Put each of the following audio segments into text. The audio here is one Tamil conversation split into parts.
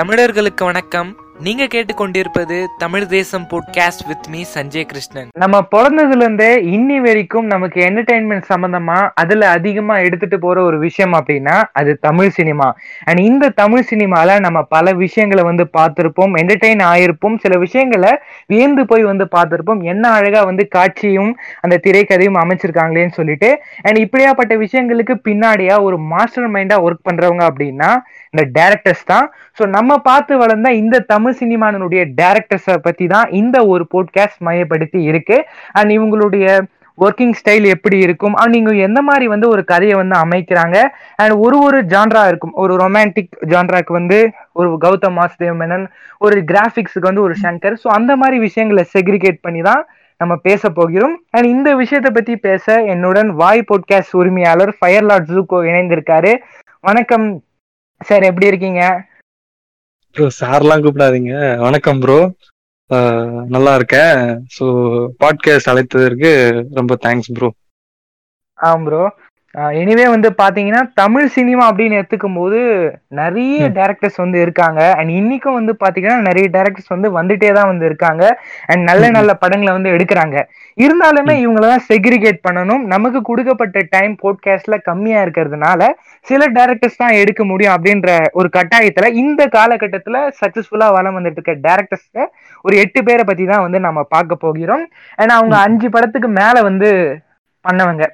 தமிழர்களுக்கு வணக்கம். நீங்க கேட்டுக்கொண்டிருப்பது Tamil Desam podcast with me Sanjay Krishnan. நம்ம பிறந்ததுல இருந்தே இன்னி வரைக்கும் நமக்கு என்டர்டைன்மெண்ட் சம்பந்தமா அதுல அதிகமா எடுத்துட்டு போற ஒரு விஷயம் அப்படின்னா அது தமிழ் சினிமா. அண்ட் இந்த தமிழ் சினிமால நம்ம பல விஷயங்களை வந்து பார்த்திருப்போம் என்டர்டைன் ஆயிருப்போம். சில விஷயங்களை வியந்து போய் வந்து பார்த்திருப்போம். என்ன அழகா வந்து காட்சியும் அந்த திரைக்கதையும் அமைச்சிருக்காங்களேன்னு சொல்லிட்டு. அண்ட் இப்படியாப்பட்ட விஷயங்களுக்கு பின்னாடியா ஒரு மாஸ்டர் மைண்டா ஒர்க் பண்றவங்க அப்படின்னா இந்த டேரக்டர்ஸ் தான். ஸோ நம்ம பார்த்து வளர்ந்த இந்த தமிழ் சினிமானுடைய டேரக்டர்ஸை பற்றி தான் இந்த ஒரு போட்காஸ்ட் மையப்படுத்தி இருக்கு. அண்ட் இவங்களுடைய ஒர்க்கிங் ஸ்டைல் எப்படி இருக்கும்? அண்ட் நீங்கள் எந்த மாதிரி வந்து ஒரு கதையை வந்து அமைக்கிறாங்க? அண்ட் ஒரு ஒரு ஜான்ரா இருக்கும். ஒரு ரொமான்டிக் ஜான்ராக்கு வந்து ஒரு கௌதம் வாசுதேவ் மேனன் ஒரு கிராஃபிக்ஸுக்கு வந்து ஒரு சங்கர். ஸோ அந்த மாதிரி விஷயங்களை செக்ரிகேட் பண்ணி தான் நம்ம பேச போகிறோம். அண்ட் இந்த விஷயத்தை பத்தி பேச என்னுடன் வாய் போட்காஸ்ட் உரிமையாளர் ஃபயர்லாட் ஜூகோ இணைந்திருக்காரு. வணக்கம் சார் எப்படி இருக்கீங்க? ப்ரோ சார்லாம் கூப்பிடாதீங்க. வணக்கம் ப்ரோ நல்லா இருக்கேன். ஸோ பாட்காஸ்ட் அழைத்ததற்கு ரொம்ப தேங்க்ஸ் ப்ரோ ஆம் ப்ரோ எனிவே வந்து பாத்தீங்கன்னா தமிழ் சினிமா அப்படின்னு எடுத்துக்கும் போது நிறைய. டேரக்டர்ஸ் வந்து இருக்காங்க அண்ட் இன்னைக்கும் வந்து பாத்தீங்கன்னா நிறைய டேரக்டர்ஸ் வந்து வந்துட்டே தான் வந்து இருக்காங்க அண்ட் நல்ல. நல்ல படங்களை வந்து எடுக்கிறாங்க இருந்தாலுமே. இவங்களெல்லாம் செக்ரிகேட் பண்ணணும் நமக்கு கொடுக்கப்பட்ட டைம் போட்காஸ்ட்ல கம்மியா இருக்கிறதுனால சில டேரக்டர்ஸ் தான் எடுக்க முடியும் அப்படின்ற ஒரு கட்டாயத்துல இந்த காலகட்டத்துல சக்சஸ்ஃபுல்லா வளம் வந்துட்டு இருக்க டேரக்டர்ஸ்ல ஒரு எட்டு பேரை பத்தி தான் வந்து நம்ம பார்க்க போகிறோம் ஏன்னா அவங்க. அஞ்சு படத்துக்கு மேல வந்து பண்ணவங்க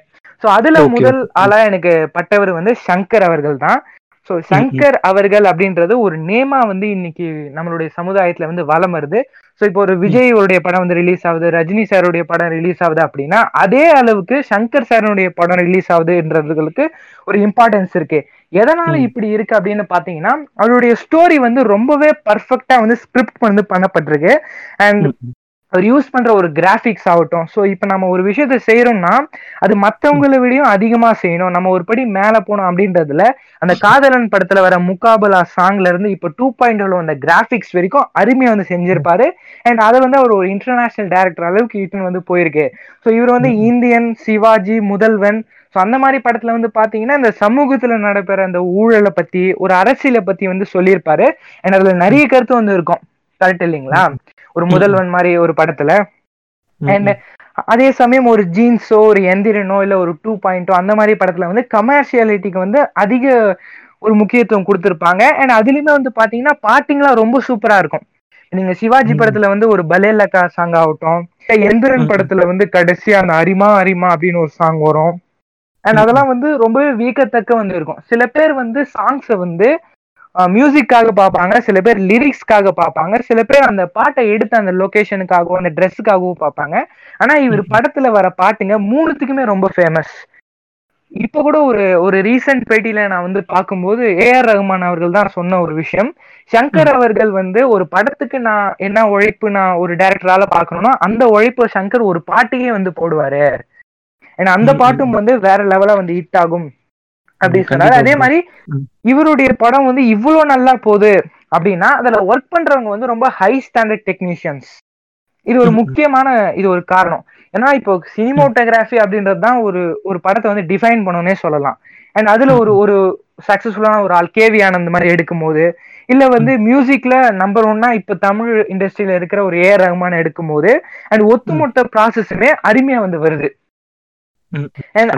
சோ அதுல முதல். ஆளா எனக்கு பட்டவர் வந்து சங்கர் அவர்கள் தான் சோ சங்கர் அவர்கள் அப்படின்றது ஒரு நேமா வந்து இன்னைக்கு நம்மளுடைய சமுதாயத்துல வந்து வலம் வருது சோ இப்போ ஒரு விஜயோடைய படம் வந்து ரிலீஸ் ஆகுது ரஜினி சாருடைய படம் ரிலீஸ் ஆகுது அப்படின்னா அதே அளவுக்கு சங்கர் சாருடைய படம் ரிலீஸ் ஆகுதுன்றதுகளுக்கு ஒரு இம்பார்ட்டன்ஸ் இருக்கு எதனால. இப்படி இருக்கு அப்படின்னு பாத்தீங்கன்னா அவருடைய ஸ்டோரி வந்து ரொம்பவே பர்ஃபெக்டா வந்து ஸ்கிரிப்ட் வந்து பண்ணப்பட்டிருக்கு அண்ட். அவர் யூஸ் பண்ற ஒரு கிராஃபிக்ஸ் ஆகட்டும். ஸோ இப்போ நம்ம ஒரு விஷயத்த செய்யறோம்னா அது மத்தவங்களை விடையும் அதிகமா செய்யணும். நம்ம ஒரு படி மேல போனோம் அப்படின்றதுல அந்த காதலன் படத்துல வர முகாபலா சாங்ல இருந்து இப்போ டூ பாயிண்ட் அந்த கிராஃபிக்ஸ் வரைக்கும் அருமையா வந்து செஞ்சிருப்பாரு. அண்ட் அதை வந்து அவர் ஒரு இன்டர்நேஷனல் டேரக்டர் அளவுக்கு இட்டுன்னு வந்து போயிருக்கு. ஸோ இவர் வந்து. இந்தியன் சிவாஜி முதல்வன். ஸோ அந்த மாதிரி படத்துல வந்து பாத்தீங்கன்னா இந்த சமூகத்துல நடைபெற அந்த ஊழலை பத்தி ஒரு அரசியலை பத்தி வந்து சொல்லியிருப்பாரு. அண்ட் அதுல நிறைய கருத்து வந்து இருக்கும். கரெக்ட் இல்லைங்களா? ஒரு. முதல்வன் மாதிரி ஒரு படத்துல. அண்ட் அதே சமயம் ஒரு ஜீன்ஸோ ஒரு எந்திரனோ இல்ல ஒரு டூ பாயிண்டோ அந்த மாதிரி படத்துல வந்து கமர்ஷியாலிட்டிக்கு வந்து அதிக ஒரு முக்கியத்துவம் கொடுத்திருப்பாங்க அண்ட் அதுலயுமே வந்து பாத்தீங்கன்னா பாட்டிங்லாம் ரொம்ப சூப்பரா இருக்கும் நீங்க சிவாஜி. படத்துல வந்து ஒரு பலேலக்கா சாங் ஆகட்டும் எந்திரன். படத்துல வந்து கடைசியா அந்த அரிமா அரிமா அப்படின்னு ஒரு சாங் வரும் அண்ட். அதெல்லாம் வந்து ரொம்பவே வியக்கத்தக்க வந்து இருக்கும் சில பேர் வந்து சாங்ஸை வந்து மியூசிக்காக பார்ப்பாங்க. சில பேர் லிரிக்ஸ்க்காக பார்ப்பாங்க. சில பேர் அந்த பாட்டை எடுத்த அந்த லொகேஷனுக்காகவும் அந்த ட்ரெஸ்ஸுக்காகவும் பார்ப்பாங்க. ஆனா இவர். படத்துல வர பாட்டுங்க மூணுத்துக்குமே ரொம்ப ஃபேமஸ் இப்ப கூட ஒரு ஒரு ரீசன்ட் பேட்டியில நான் வந்து பார்க்கும்போது ஏஆர் ரஹ்மான் அவர்கள் தான் சொன்ன ஒரு விஷயம். சங்கர் அவர்கள் வந்து ஒரு படத்துக்கு நான் என்ன உழைப்பு நான் ஒரு டைரக்டரால பார்க்கணும்னா அந்த உழைப்பு சங்கர் ஒரு பாட்டுக்கே வந்து போடுவாரு. ஏன்னா அந்த. பாட்டும் வந்து வேற லெவலா வந்து ஹிட் ஆகும். அப்படி சொன்னாரு அதே. மாதிரி. இவருடைய படம் வந்து இவ்வளவு நல்லா போகுது அப்படின்னா அதுல ஒர்க் பண்றவங்க வந்து ரொம்ப ஹை ஸ்டாண்டர்ட் டெக்னீஷியன்ஸ் இது ஒரு. முக்கியமான இது ஒரு காரணம் ஏன்னா இப்போ சினிமோட்டோகிராஃபி அப்படின்றது தான் ஒரு ஒரு படத்தை வந்து டிஃபைன் பண்ணணும்னே சொல்லலாம் அண்ட் அதுல ஒரு. ஒரு சக்சஸ்ஃபுல்லான ஒரு ஆள் கேவி ஆனந்த் மாதிரி எடுக்கும் போது இல்ல வந்து மியூசிக்ல நம்பர் ஒன்னா இப்ப தமிழ் இண்டஸ்ட்ரியில இருக்கிற ஒரு ஏ ரஹ்மான் எடுக்கும் போது அண்ட் ஒத்துமொத்த ப்ராசஸுமே அருமையா வந்து வருது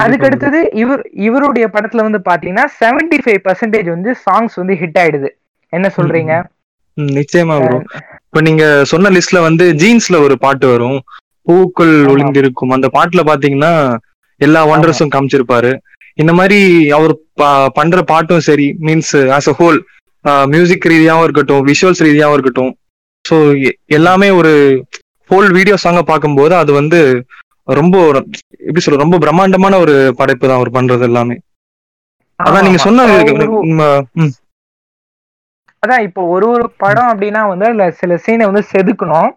அதுக்கு. அடுத்தது இவர் இவருடைய படத்துல வந்து பாத்தீங்கன்னா 75% ஃபைவ் பர்சன்டேஜ் வந்து சாங்ஸ் வந்து ஹிட் ஆயிடுது. என்ன சொல்றீங்க? நிச்சயமா ப்ரோ இப்ப நீங்க சொன்ன லிஸ்ட்ல வந்து ஜீன்ஸ்ல ஒரு பாட்டு வரும். பூக்கள். ஒளிந்திருக்கும். அந்த பாட்டுல பாத்தீங்கன்னா எல்லா ஒண்டர்ஸும் காமிச்சிருப்பாரு. இந்த மாதிரி அவர் பண்ற பாட்டும் சரி means as a whole music ரீதியாவும் இருக்கட்டும் விஷுவல்ஸ் ரீதியாவும் இருக்கட்டும். ஸோ எல்லாமே ஒரு ஹோல் வீடியோ சாங்க பார்க்கும்போது அது வந்து ரொம்ப எப்படி சொல்ற ரொம்ப பிரம்மாண்டமான ஒரு படைப்பு தான் அவர் பண்றது எல்லாமே. அதான் நீங்க ம், அதான் இப்போ ஒரு ஒரு படம் அப்படின்னா வந்து அதுல சில சீனை வந்து செதுக்கணும்.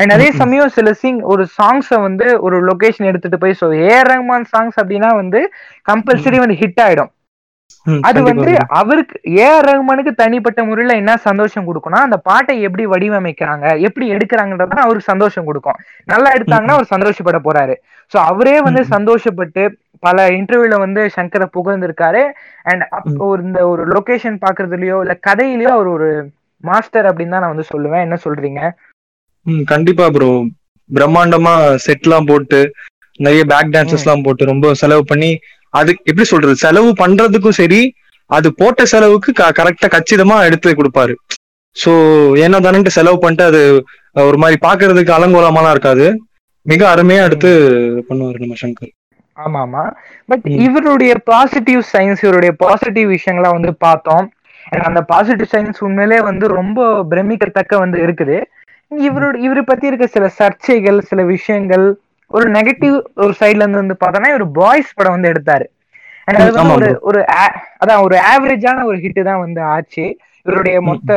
அண்ட் அதே. சமயம் சில சீன் ஒரு சாங்ஸை வந்து ஒரு லொகேஷன் எடுத்துட்டு போய் ஸோ ஏ ரஹ்மான் சாங்ஸ் அப்படின்னா வந்து கம்பல்சரி வந்து ஹிட் ஆயிடும். அது வந்து. அவருக்கு ஏ ஆர் ரஹ்மானுக்கு தனிப்பட்ட முறையில என்ன சந்தோஷம் கொடுக்கும்னா அந்த பாட்டை எப்படி வடிவமைக்கிறாங்க எப்படி எடுக்கிறாங்கன்றது அவருக்கு சந்தோஷம் கொடுக்கும். நல்லா எடுத்தாங்கன்னா அவர் சந்தோஷப்பட போறாரு. சோ அவரே வந்து. சந்தோஷப்பட்டு பல இன்டர்வியூல வந்து சங்கரை புகழ்ந்திருக்காரு. அண்ட். ஒரு இந்த ஒரு லொகேஷன் பாக்குறதுலயோ இல்ல கதையிலயோ அவர் ஒரு மாஸ்டர் அப்படின்னு தான் நான் வந்து சொல்லுவேன். என்ன சொல்றீங்க? ம் கண்டிப்பா ப்ரோ பிரம்மாண்டமா செட்லாம் போட்டு நிறைய பேக் டான்சஸ் எல்லாம் போட்டு ரொம்ப செலவு பண்ணி அது எப்படி சொல்றது செலவு பண்றதுக்கும் சரி அது போட்ட செலவுக்கு கரெக்டா கச்சிதமா எடுத்து கொடுப்பாரு. சோ ஏன்னா தானே செலவு பண்ணிட்டு அது ஒரு மாதிரி பாக்குறதுக்கு அலங்கோலமாலாம் இருக்காது. மிக அருமையா எடுத்து பண்ணுவாரு நம்ம சங்கர். ஆமா ஆமா பட். இவருடைய பாசிட்டிவ் சயின்ஸ் இவருடைய பாசிட்டிவ் விஷயங்களை வந்து பார்த்தோம். அந்த பாசிட்டிவ் சயின்ஸ் உண்மையிலே வந்து ரொம்ப பிரமிக்கத்தக்க வந்து இருக்குது. இவரோட இவரை பத்தி இருக்க சில சர்ச்சைகள் சில விஷயங்கள் ஒரு நெகட்டிவ் ஒரு சைடுல இருந்து வந்து பார்த்தோம்னா இவர் பாய்ஸ் படம் வந்து எடுத்தாரு. ஒரு ஒரு அதான் ஒரு ஆவரேஜான ஒரு ஹிட் தான் வந்து ஆச்சு. இவருடைய மொத்த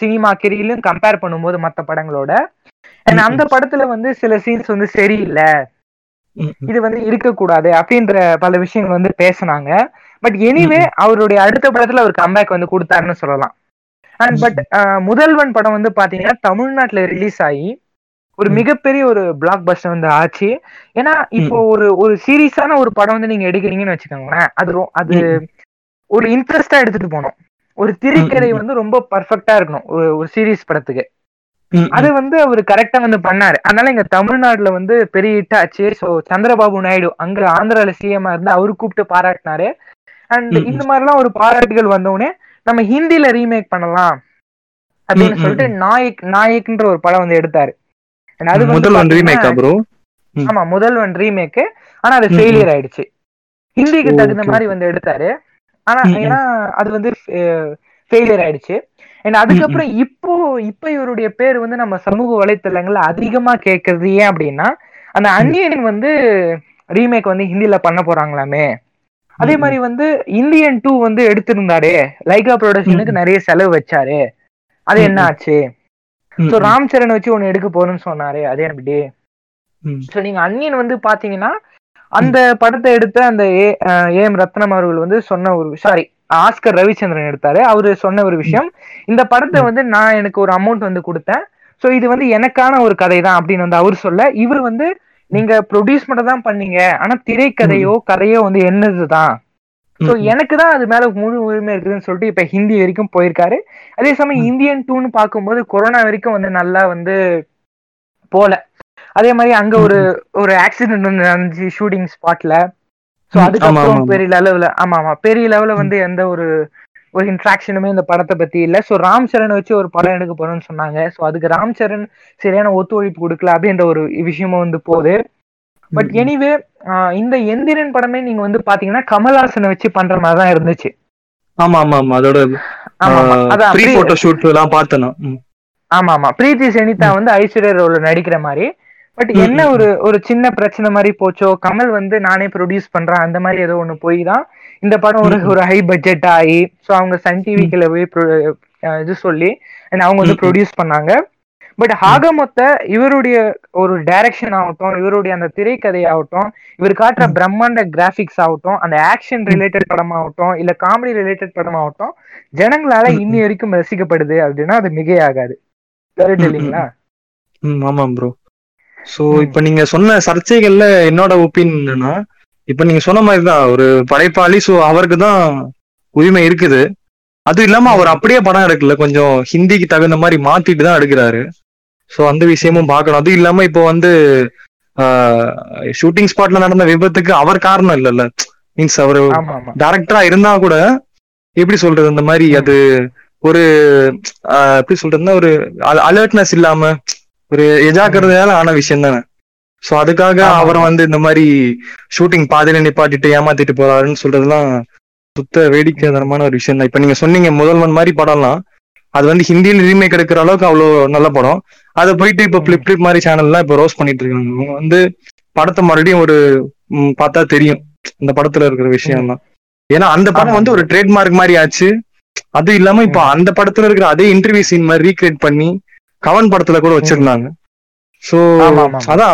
சினிமா கெரியிலும் கம்பேர் பண்ணும்போது மத்த படங்களோட. அந்த படத்துல வந்து சில சீன்ஸ் வந்து சரியில்லை. இது வந்து இருக்கக்கூடாது அப்படின்ற பல விஷயங்கள் வந்து பேசுனாங்க. பட் எனிவே அவருடைய அடுத்த படத்துல அவர் கம்பேக் வந்து கொடுத்தாருன்னு சொல்லலாம். அண்ட் பட் முதல்வன் படம் வந்து பாத்தீங்கன்னா தமிழ்நாட்டுல ரிலீஸ் ஆகி ஒரு. மிகப்பெரிய ஒரு பிளாக் பஸ்டர் வந்து ஆச்சு. ஏன்னா இப்போ ஒரு ஒரு சீரியஸான ஒரு படம் வந்து நீங்க எடுக்கிறீங்கன்னு வச்சுக்கோங்களேன். அது அது ஒரு இன்ட்ரெஸ்டா எடுத்துட்டு போகணும். ஒரு திரைக்கதை. வந்து ரொம்ப பர்ஃபெக்டா இருக்கணும். ஒரு ஒரு சீரியஸ் படத்துக்கு. அது வந்து அவர் கரெக்டா வந்து பண்ணாரு. அதனால இங்க தமிழ்நாட்டுல வந்து பெரிய ஹிட் ஆச்சு. சோ சந்திரபாபு நாயுடு அங்க ஆந்திரால சிஎம் இருந்து அவரு கூப்பிட்டு பாராட்டினாரு. அண்ட். இந்த மாதிரிலாம் ஒரு பாராட்டுகள் வந்தவுடனே நம்ம ஹிந்தில ரீமேக் பண்ணலாம். அப்படின்னு சொல்லிட்டு நாயக் நாயக்ன்ற ஒரு படம் வந்து எடுத்தாரு. அது வந்து முதல் ஒன் ப்ரோ. ஆமா ரீமேக் ஆனா அது. ஃபெயிலியர் ஆயிடுச்சு. ஹிந்திக்கு தகுந்த மாதிரி வந்து எடுத்தாரு. ஆனா. ஏன்னா அது வந்து ஃபெயிலியர் ஆயிடுச்சு. அண்ட் அதுக்கப்புறம் இப்போ இப்போ இவருடைய பேர் வந்து நம்ம சமூக வலைத்தளங்கள்ல அதிகமா கேட்கறது ஏன் அப்படின்னா அந்த அன்னியன் வந்து ரீமேக் வந்து ஹிந்தில பண்ண போறாங்களாமே. அதே மாதிரி வந்து இந்தியன் டூ வந்து எடுத்திருந்தாரு. லைகா ப்ரொடக்ஷனுக்கு நிறைய செலவு வச்சாரு. அது என்ன. ஆச்சு? சோ. ராம் சரண் வச்சு ஒன்னு எடுக்க போறேன்னு சொன்னாரு அதே ம். சோ நீங்க அன்னியன் வந்து பாத்தீங்கன்னா அந்த படத்தை எடுத்த அந்த ஏ எம் ரத்னம் அவர்கள் வந்து சொன்ன ஒரு சாரி ஆஸ்கர் ரவிச்சந்திரன் எடுத்தாரு. அவரு சொன்ன ஒரு விஷயம். இந்த படத்தை வந்து நான் எனக்கு ஒரு அமௌண்ட் வந்து கொடுத்தேன். சோ இது வந்து எனக்கான ஒரு கதை தான் அப்படின்னு வந்து அவர் சொல்ல இவர் வந்து நீங்க ப்ரொடியூஸ் மட்டும் தான் பண்ணீங்க. ஆனா திரைக்கதையோ கதையோ வந்து என்னதுதான்? ம். எனக்கு தான் அது மேல முழு உரிமை இருக்குதுன்னு சொல்லிட்டு இப்ப ஹிந்தி வரைக்கும் போயிருக்காரு. அதே சமயம் இந்தியன் டூன்னு பார்க்கும்போது கொரோனா வரைக்கும் வந்து நல்லா வந்து போல. அதே மாதிரி அங்க ஒரு ஒரு ஆக்சிடென்ட் வந்து நடந்துச்சு ஷூட்டிங் ஸ்பாட்ல ஆமா, அதுக்கப்புறம். பெரிய லெவல்ல ஆமா ஆமா பெரிய லெவல்ல வந்து எந்த ஒரு ஒரு இன்ட்ராக்ஷனுமே இந்த படத்தை பத்தி இல்ல. சோ ராம் சரண் வச்சு ஒரு படம் எடுக்க போறோம்னு சொன்னாங்க. சோ அதுக்கு ராம் சரண் சரியான ஒத்துழைப்பு கொடுக்கல அப்படின்ற ஒரு விஷயமும் வந்து போகுது. பட். எனிவே இந்த எந்திரன் படமே நீங்க வந்து பாத்தீங்கன்னா கமல்ஹாசனை வச்சு பண்ற மாதிரி தான் இருந்துச்சு. ஆமா ஆமா ஆமா. அதோட ப்ரீ போட்டோ ஷூட் எல்லாம் பார்த்தேன். ஆமா ஆமா. பிரீத்தி செனிதா வந்து ஐஸ்வர்யா ரோல்ல நடிக்கிற மாதிரி. பட் என்ன ஒரு ஒரு சின்ன பிரச்சனை மாதிரி போச்சோ? கமல் வந்து நானே ப்ரொடியூஸ் பண்றேன். அந்த மாதிரி ஏதோ ஒண்ணு போய் தான் இந்த படம் ஒரு. ஒரு ஹை பட்ஜெட் ஆகி ஸோ அவங்க சன் டிவிக்குள்ள போய் இது சொல்லி and அவங்க வந்து. ப்ரொடியூஸ் பண்ணாங்க. பட் ஆக மொத்த இவருடைய ஒரு டைரக்ஷன் ஆகட்டும் இவருடைய அந்த திரைக்கதை ஆகட்டும் இவர் காட்டுற. பிரம்மாண்ட கிராபிக்ஸ் ஆகட்டும் அந்த ஆக்ஷன் ரிலேட்டட் படம் ஆகட்டும் இல்ல காமெடி ரிலேட்டட் படம் ஆகட்டும் ஜனங்களால. இன்னி வரைக்கும் ரசிக்கப்படுது அப்படின்னா அது மிகையாகாது கரெக்ட். இல்லைங்களா ஆமா ப்ரோ சோ. இப்ப நீங்க சொன்ன சர்ச்சைகள்ல என்னோட ஒப்பீனியன் என்னன்னா இப்ப நீங்க சொன்ன மாதிரிதான் ஒரு படைப்பாளி சோ அவருக்கு தான் உரிமை இருக்குது அது இல்லாம அவர் அப்படியே படம் எடுக்கல கொஞ்சம் ஹிந்திக்கு தகுந்த மாதிரி மாத்திட்டு தான் எடுக்கிறாரு சோ அந்த விஷயமும் பார்க்கணும். அது இல்லாம இப்போ வந்து ஷூட்டிங் ஸ்பாட்ல நடந்த விபத்துக்கு அவர் காரணம் இல்லைல்ல. மீன்ஸ் அவர் டைரக்டரா இருந்தா கூட எப்படி சொல்றது இந்த மாதிரி. அது ஒரு எப்படி சொல்றதுன்னா ஒரு அலர்ட்னஸ் இல்லாம ஒரு எஜாக்கிரதையால ஆன விஷயம் தானே. சோ அதுக்காக அவரை. வந்து இந்த மாதிரி ஷூட்டிங் பாதையில நிப்பாட்டிட்டு ஏமாத்திட்டு போறாருன்னு சொல்றதுலாம் சுத்த வேடிக்கைதனமான ஒரு விஷயம் தான். இப்ப நீங்க சொன்னீங்க முதல்வன் மாதிரி படம்லாம். அது வந்து ஹிந்தியில ரீமேக் எடுக்கிற அளவுக்கு அவ்வளவு நல்ல படம். அதை போயிட்டு இப்ப. பிளிப் பிளிப் மாதிரி சேனல்லாம் இப்ப ரோஸ் பண்ணிட்டு இருக்காங்க. அவங்க வந்து படத்தை மறுபடியும் ஒரு பார்த்தா தெரியும். இந்த படத்துல இருக்கிற விஷயம்லாம். ஏன்னா அந்த படம். வந்து ஒரு ட்ரேட்மார்க் மாதிரி ஆச்சு. அது இல்லாம இப்ப. அந்த படத்துல இருக்கிற அதே இன்டர்வியூ சீன் மாதிரி ரீக்ரியேட் பண்ணி கவன் படத்துல கூட வச்சிருந்தாங்க. சோ. அதான்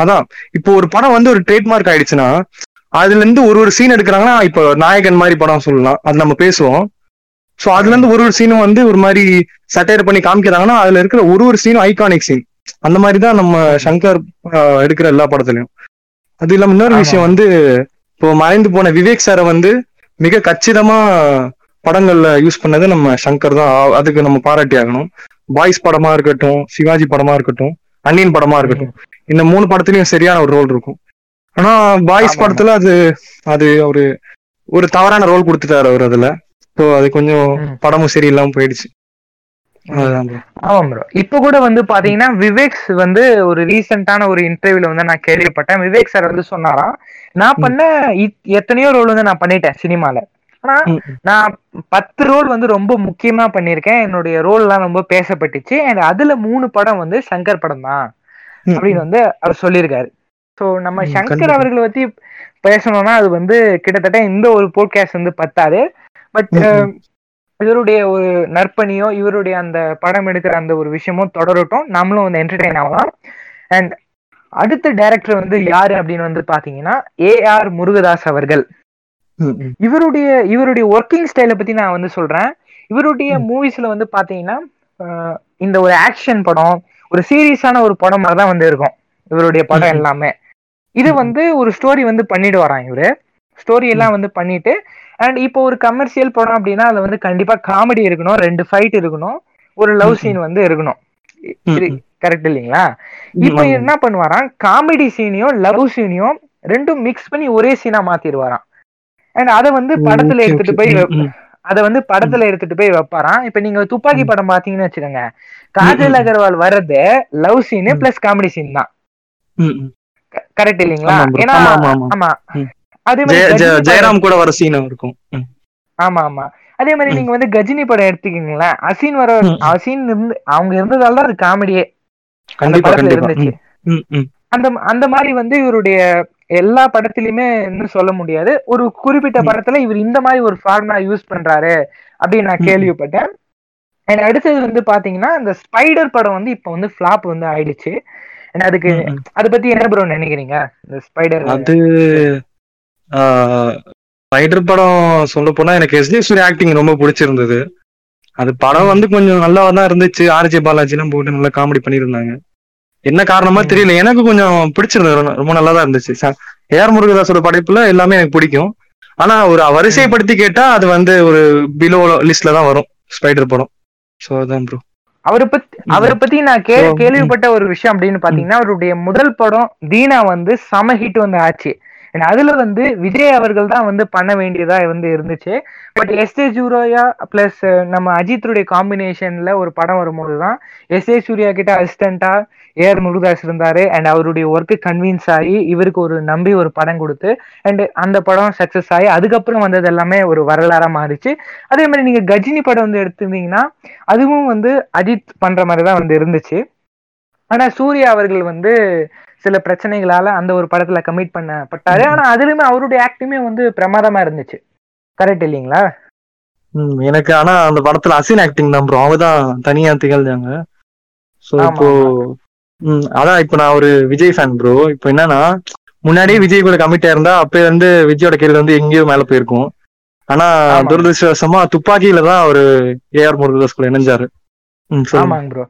அதான். இப்போ ஒரு படம் வந்து ஒரு ட்ரேட்மார்க் ஆயிடுச்சுன்னா அதுல இருந்து ஒரு ஒரு சீன் எடுக்கிறாங்கன்னா இப்போ நாயகன் மாதிரி படம் சொல்லலாம். அது நம்ம பேசுவோம். சோ அதுல இருந்து ஒரு ஒரு சீனும் வந்து ஒரு மாதிரி சட்டையர் பண்ணி காமிக்கிறாங்கன்னா அதுல இருக்கிற ஒரு ஒரு சீனும் ஐகானிக் சீன் அந்த மாதிரி தான் நம்ம சங்கர் எடுக்கிற எல்லா படத்துலயும். அது இல்லாம இன்னொரு. விஷயம் வந்து இப்போ மறைந்து போன விவேக் சாரை வந்து மிக கச்சிதமா படங்கள்ல யூஸ் பண்ணது நம்ம சங்கர் தான். அதுக்கு நம்ம பாராட்டி ஆகணும். பாய்ஸ் படமா இருக்கட்டும் சிவாஜி படமா இருக்கட்டும் அன்னியன் படமா இருக்கட்டும் இந்த மூணு படத்துலயும் சரியான ஒரு ரோல் இருக்கும். ஆனா பாய்ஸ் படத்துல அது அது ஒரு ஒரு தவறான ரோல் கொடுத்துட்டாரு அவர் அதுல. ஸோ அது கொஞ்சம். படமும் சரியில்லாம போயிடுச்சு. ஆமாம் ப்ரோ இப்ப கூட வந்து பாத்தீங்கன்னா விவேக்ஸ் வந்து ஒரு ரீசெண்டான ஒரு இன்டர்வியூல வந்து நான் கேள்விப்பட்டேன். விவேக் சார் வந்து சொன்னாராம் நான் பண்ண எத்தனையோ ரோல் வந்து நான் பண்ணிட்டேன் சினிமால. ஆனா. நான் பத்து ரோல் வந்து ரொம்ப முக்கியமா பண்ணியிருக்கேன். என்னுடைய ரோல் எல்லாம் ரொம்ப பேசப்பட்டுச்சு. and அதுல மூணு படம் வந்து சங்கர் படம் தான். அப்படின்னு வந்து அவர் சொல்லியிருக்காரு. சோ நம்ம சங்கர். அவர்களை பத்தி பேசணும்னா அது வந்து கிட்டத்தட்ட இந்த ஒரு போட்காஸ்ட் வந்து பத்தாது. பட் ம். இவருடைய ஒரு நற்பணியோ இவருடைய அந்த படம் எடுக்கிற அந்த ஒரு விஷயமோ தொடரட்டும். நம்மளும் வந்து என்டர்டெயின் ஆகலாம். அண்ட் அடுத்த டைரக்டர் வந்து யாரு அப்படின்னு வந்து பாத்தீங்கன்னா ஏஆர் முருகதாஸ் அவர்கள். இவருடைய இவருடைய ஒர்க்கிங் ஸ்டைலை பத்தி நான் வந்து சொல்றேன். இவருடைய மூவிஸ்ல வந்து பாத்தீங்கன்னா இந்த ஒரு ஆக்ஷன் படம் ஒரு சீரியஸான ஒரு படம் மாதிரி தான் வந்து இருக்கும். இவருடைய படம். எல்லாமே. இது. வந்து ஒரு ஸ்டோரி வந்து பண்ணிட்டு வரான் இவரு. ஸ்டோரி எல்லாம் வந்து பண்ணிட்டு அண்ட் இப்போ ஒரு கமர்ஷியல் படம் அப்படின்னா அதுல வந்து கண்டிப்பா காமெடி இருக்கணும் ரெண்டு ஃபைட் இருக்கணும் ஒரு லவ். சீன் வந்து இருக்கணும். கரெக்ட் இல்லைங்களா இப்போ. என்ன பண்ணுவாராம் காமெடி சீனையும் லவ் சீனையும் ரெண்டும் மிக்ஸ் பண்ணி ஒரே சீனா மாத்திடுவாராம் அண்ட் அதை வந்து படத்துல எடுத்துட்டு. போய். அதை வந்து படத்துல எடுத்துட்டு போய் வைப்பாராம் இப்ப நீங்க துப்பாக்கி. படம் பாத்தீங்கன்னு வச்சுக்கோங்க காஜல். அகர்வால் வர்றது love scene. Plus comedy scene தான். கரெக்ட் இல்லைங்களா. ஏன்னா ஆமா. அதே மாதிரி ஜெயராம் கூட வர சீன் இருக்கும். ஆமா ஆமா அதே மாதிரி. நீங்க வந்து கஜினி படம் எடுத்துக்கீங்களேன் அசீன் வர. அசீன் இருந்து அவங்க இருந்ததால தான் அது காமெடியே இருந்துச்சு. அந்த அந்த மாதிரி வந்து இவருடைய எல்லா படத்துலயுமே இன்னும் சொல்ல முடியாது ஒரு குறிப்பிட்ட. படத்துல இவர் இந்த மாதிரி ஒரு ஃபார்முலா யூஸ் பண்றாரு அப்படின்னு நான். கேள்விப்பட்டேன் And அடுத்தது வந்து பாத்தீங்கன்னா இந்த ஸ்பைடர் படம் வந்து இப்ப வந்து ஃபிளாப் வந்து ஆயிடுச்சு And அதுக்கு. அதை பத்தி என்ன ப்ரோ நினைக்கிறீங்க இந்த ஸ்பைடர் அது ஸ்பைடர் படம் சொல்ல போனா எனக்கு சூர்யா ஆக்டிங் ரொம்ப பிடிச்சிருந்தது. அது படம் வந்து கொஞ்சம் நல்லா தான் இருந்துச்சு. ஆர்ஜே பாலாஜி எல்லாம் போட்டு நல்லா காமெடி பண்ணியிருந்தாங்க. என்ன காரணமா. தெரியல. எனக்கு கொஞ்சம் பிடிச்சிருந்தது. ரொம்ப- நல்லா தான் இருந்துச்சு. ஏஆர் முருகதாஸோட படைப்புல எல்லாமே எனக்கு பிடிக்கும். ஆனா ஒரு வரிசைப்படுத்தி கேட்டா அது வந்து ஒரு பிலோ லிஸ்ட்ல தான் வரும் ஸ்பைடர் படம். சோ அதான் ப்ரோ அவரை பத்தி. அவரை பத்தி நான். கேள்விப்பட்ட ஒரு விஷயம் அப்படின்னு பாத்தீங்கன்னா அவருடைய முதல் படம் தீனா வந்து செம ஹிட் வந்து ஆச்சு. அதுல வந்து விஜய் அவர்கள் தான் வந்து பண்ண வேண்டியதா வந்து இருந்துச்சு. But S A Surya plus நம்ம அஜித்துடைய காம்பினேஷன்ல ஒரு படம் வரும்போது தான் எஸ் ஏ சூர்யா கிட்ட அசிஸ்டண்டா ஏஆர் முருகதாஸ் இருந்தாரு. அண்ட் அவருடைய ஒர்க்கு கன்வின்ஸ் ஆகி இவருக்கு ஒரு நம்பி ஒரு படம் கொடுத்து அண்ட் அந்த படம் சக்சஸ் ஆகி அதுக்கப்புறம் வந்தது எல்லாமே ஒரு வரலாறா மாறிச்சு. அதே மாதிரி நீங்க கஜினி படம் வந்து எடுத்திருந்தீங்கன்னா அதுவும் வந்து அஜித் பண்ற மாதிரி தான் வந்து இருந்துச்சு. ஆனா சூர்யா அவர்கள் வந்து சில பிரச்சனைகளால அந்த ஒரு படத்துல கமிட் பண்ணப்பட்டாரு. ஆனா அதுலயுமே அவருடைய ஆக்டிங்குமே வந்து பிரமாதமா இருந்துச்சு. கரெக்ட் இல்லைங்களா? எனக்கு ஆனா அந்த படத்துல அசின் ஆக்டிங் தான் ப்ரோ அவங்க தான் தனியா திகழ்ந்தாங்க. சோ ஆமா, இப்போ ம், அதான் இப்போ நான் ஒரு விஜய் ஃபேன் ப்ரோ இப்போ என்னன்னா முன்னாடியே விஜய் கூட கமிட்டா இருந்தா அப்ப வந்து விஜயோட கேரியர் வந்து எங்கேயோ மேல போயிருக்கும். ஆனா. துரதிருஷ்டவசமா துப்பாக்கியில தான் அவரு ஏஆர் முருகதாஸ் கூட இணைஞ்சாரு. ஆமாங்க ப்ரோ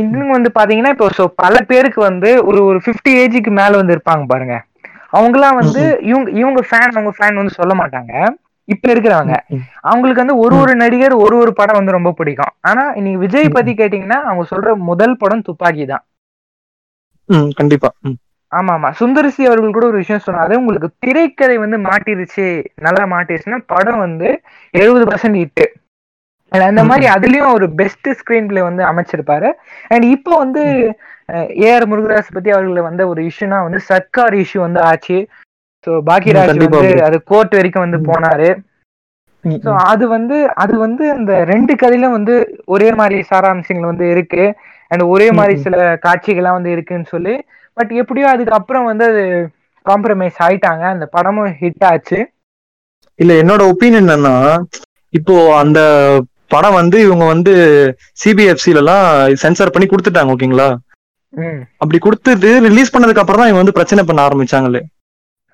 இன்னும் வந்து பாத்தீங்கன்னா இப்போ so பல பேருக்கு வந்து ஒரு ஒரு பிப்டி ஏஜுக்கு மேல வந்து இருப்பாங்க பாருங்க. அவங்கலாம் வந்து இவங்க இவங்க ஃபேன் அவங்க ஃபேன் வந்து சொல்ல மாட்டாங்க. இப்ப இருக்கிறவங்க. அவங்களுக்கு வந்து ஒரு ஒரு நடிகர் ஒரு ஒரு படம் வந்து ரொம்ப பிடிக்கும். ஆனா இன்னைக்கு விஜய் பத்தி கேட்டீங்கன்னா அவங்க சொல்ற முதல் படம் துப்பாக்கி தான். கண்டிப்பா. ஆமா ஆமா சுந்தரசி அவர்கள் கூட ஒரு விஷயம் சொன்னாரு. உங்களுக்கு திரைக்கதை வந்து மாட்டிருச்சு. நல்லா மாட்டிருச்சுன்னா படம் வந்து எழுபது பர்சன்ட் இட்டு அந்த மாதிரி அதுலயும் ஒரு பெஸ்ட் ஸ்கிரீன் பிளே வந்து அமைச்சிருப்பாரு. அண்ட் இப்போ வந்து ஏஆர் முருகதாஸ் பத்தி அவர்கள் வந்த ஒரு இஷ்யூனா வந்து சர்க்கார் இஷ்யூ வந்து ஆச்சு. ஸோ பாக்கியராஜ் வந்து. அது கோர்ட் வரைக்கும் வந்து. போனாரு. ஸோ அது வந்து அது வந்து அந்த ரெண்டு கதையிலும் வந்து ஒரே மாதிரி சாராம்சங்கள் வந்து இருக்கு. அண்ட் ஒரே மாதிரி. சில காட்சிகள்லாம் வந்து இருக்குன்னு சொல்லி. பட் எப்படியோ அதுக்கப்புறம் வந்து அது காம்ப்ரமைஸ் ஆயிட்டாங்க. அந்த படமும் ஹிட் ஆச்சு. இல்ல என்னோட ஒப்பீனியன் என்னன்னா இப்போ அந்த படம் வந்து இவங்க வந்து சிபிஎஃப்சில எல்லாம் சென்சார் பண்ணி கொடுத்துட்டாங்க ஓகேங்களா அப்படி கொடுத்துட்டு ரிலீஸ் பண்ணதுக்கு அப்புறம் தான் இவங்க வந்து பிரச்சனை பண்ண ஆரம்பிச்சாங்களே.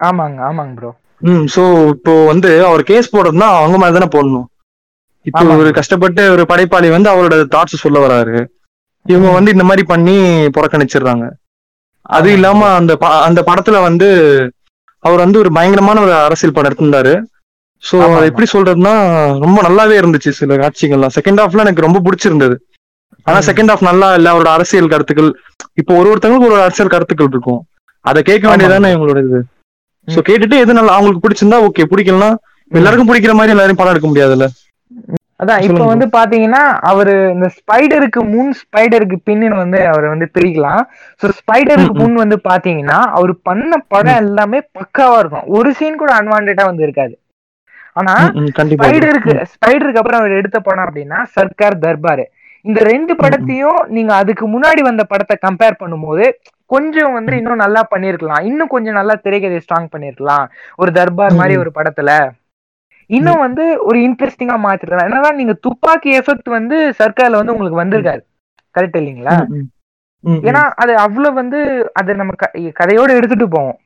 ஆமாங்க ஆமாங்க ப்ரோ ம் சோ இப்போ வந்து அவர் கேஸ் போடுறதுனா அவங்க மாதிரி தானே போடணும். இப்போ. ஒரு கஷ்டப்பட்டு ஒரு படைப்பாளி வந்து அவரோட தாட்ஸ் சொல்ல வராரு. இவங்க. வந்து இந்த மாதிரி பண்ணி புறக்கணிச்சிடுறாங்க. அது. இல்லாம அந்த அந்த படத்துல வந்து அவர் வந்து ஒரு பயங்கரமான ஒரு அரசியல் படம் எடுத்திருந்தாரு. சோ. எப்படி சொல்றதுன்னா ரொம்ப நல்லாவே இருந்துச்சு சில காட்சிகள்லாம். செகண்ட் ஹாஃப்ல எனக்கு ரொம்ப பிடிச்சிருந்தது. ஆனா. செகண்ட் ஹாஃப் நல்லா இல்ல. அவரோட அரசியல் கருத்துக்கள் இப்போ ஒரு ஒருத்தவங்களுக்கு ஒரு அரசியல் கருத்துக்கள் இருக்கும். அதை கேட்க. வேண்டியதானே இவங்களோட இது? சோ. கேட்டுட்டு எது நல்லா அவங்களுக்கு பிடிச்சிருந்தா ஓகே பிடிக்கலனா எல்லாருக்கும் பிடிக்கிற மாதிரி எல்லாரும் படம் எடுக்க முடியாதுல்ல? அதான் இப்ப வந்து பாத்தீங்கன்னா அவரு இந்த ஸ்பைடருக்கு முன் ஸ்பைடருக்கு பின்னு வந்து அவர் வந்து பிரிக்கலாம். சோ ஸ்பைடருக்கு. முன் வந்து பாத்தீங்கன்னா அவர் பண்ண படம் எல்லாமே பக்காவா இருக்கும். ஒரு சீன் கூட அன்வான்டா வந்து இருக்காது. ஆனா. ஸ்பைடருக்கு ஸ்பைடருக்கு அப்புறம் அவர் எடுத்த படம் அப்படின்னா சர்க்கார் தர்பார். இந்த ரெண்டு படத்தையும் நீங்க அதுக்கு முன்னாடி வந்த படத்தை கம்பேர் பண்ணும்போது கொஞ்சம் வந்து இன்னும் நல்லா பண்ணிருக்கலாம். இன்னும் கொஞ்சம் நல்லா திரைக்கதை ஸ்ட்ராங் பண்ணிருக்கலாம். ஒரு தர்பார் மாதிரி. ஒரு படத்துல. இன்னும் வந்து ஒரு இன்ட்ரெஸ்டிங்கா மாத்திருக்கலாம். என்னதான் நீங்க துப்பாக்கி எஃபெக்ட் வந்து சர்க்கார்ல வந்து உங்களுக்கு வந்திருக்காரு கரெக்ட் இல்லைங்களா. ஏன்னா அது அவ்வளவு வந்து அது நம்ம கதையோட எடுத்துட்டு போவோம்.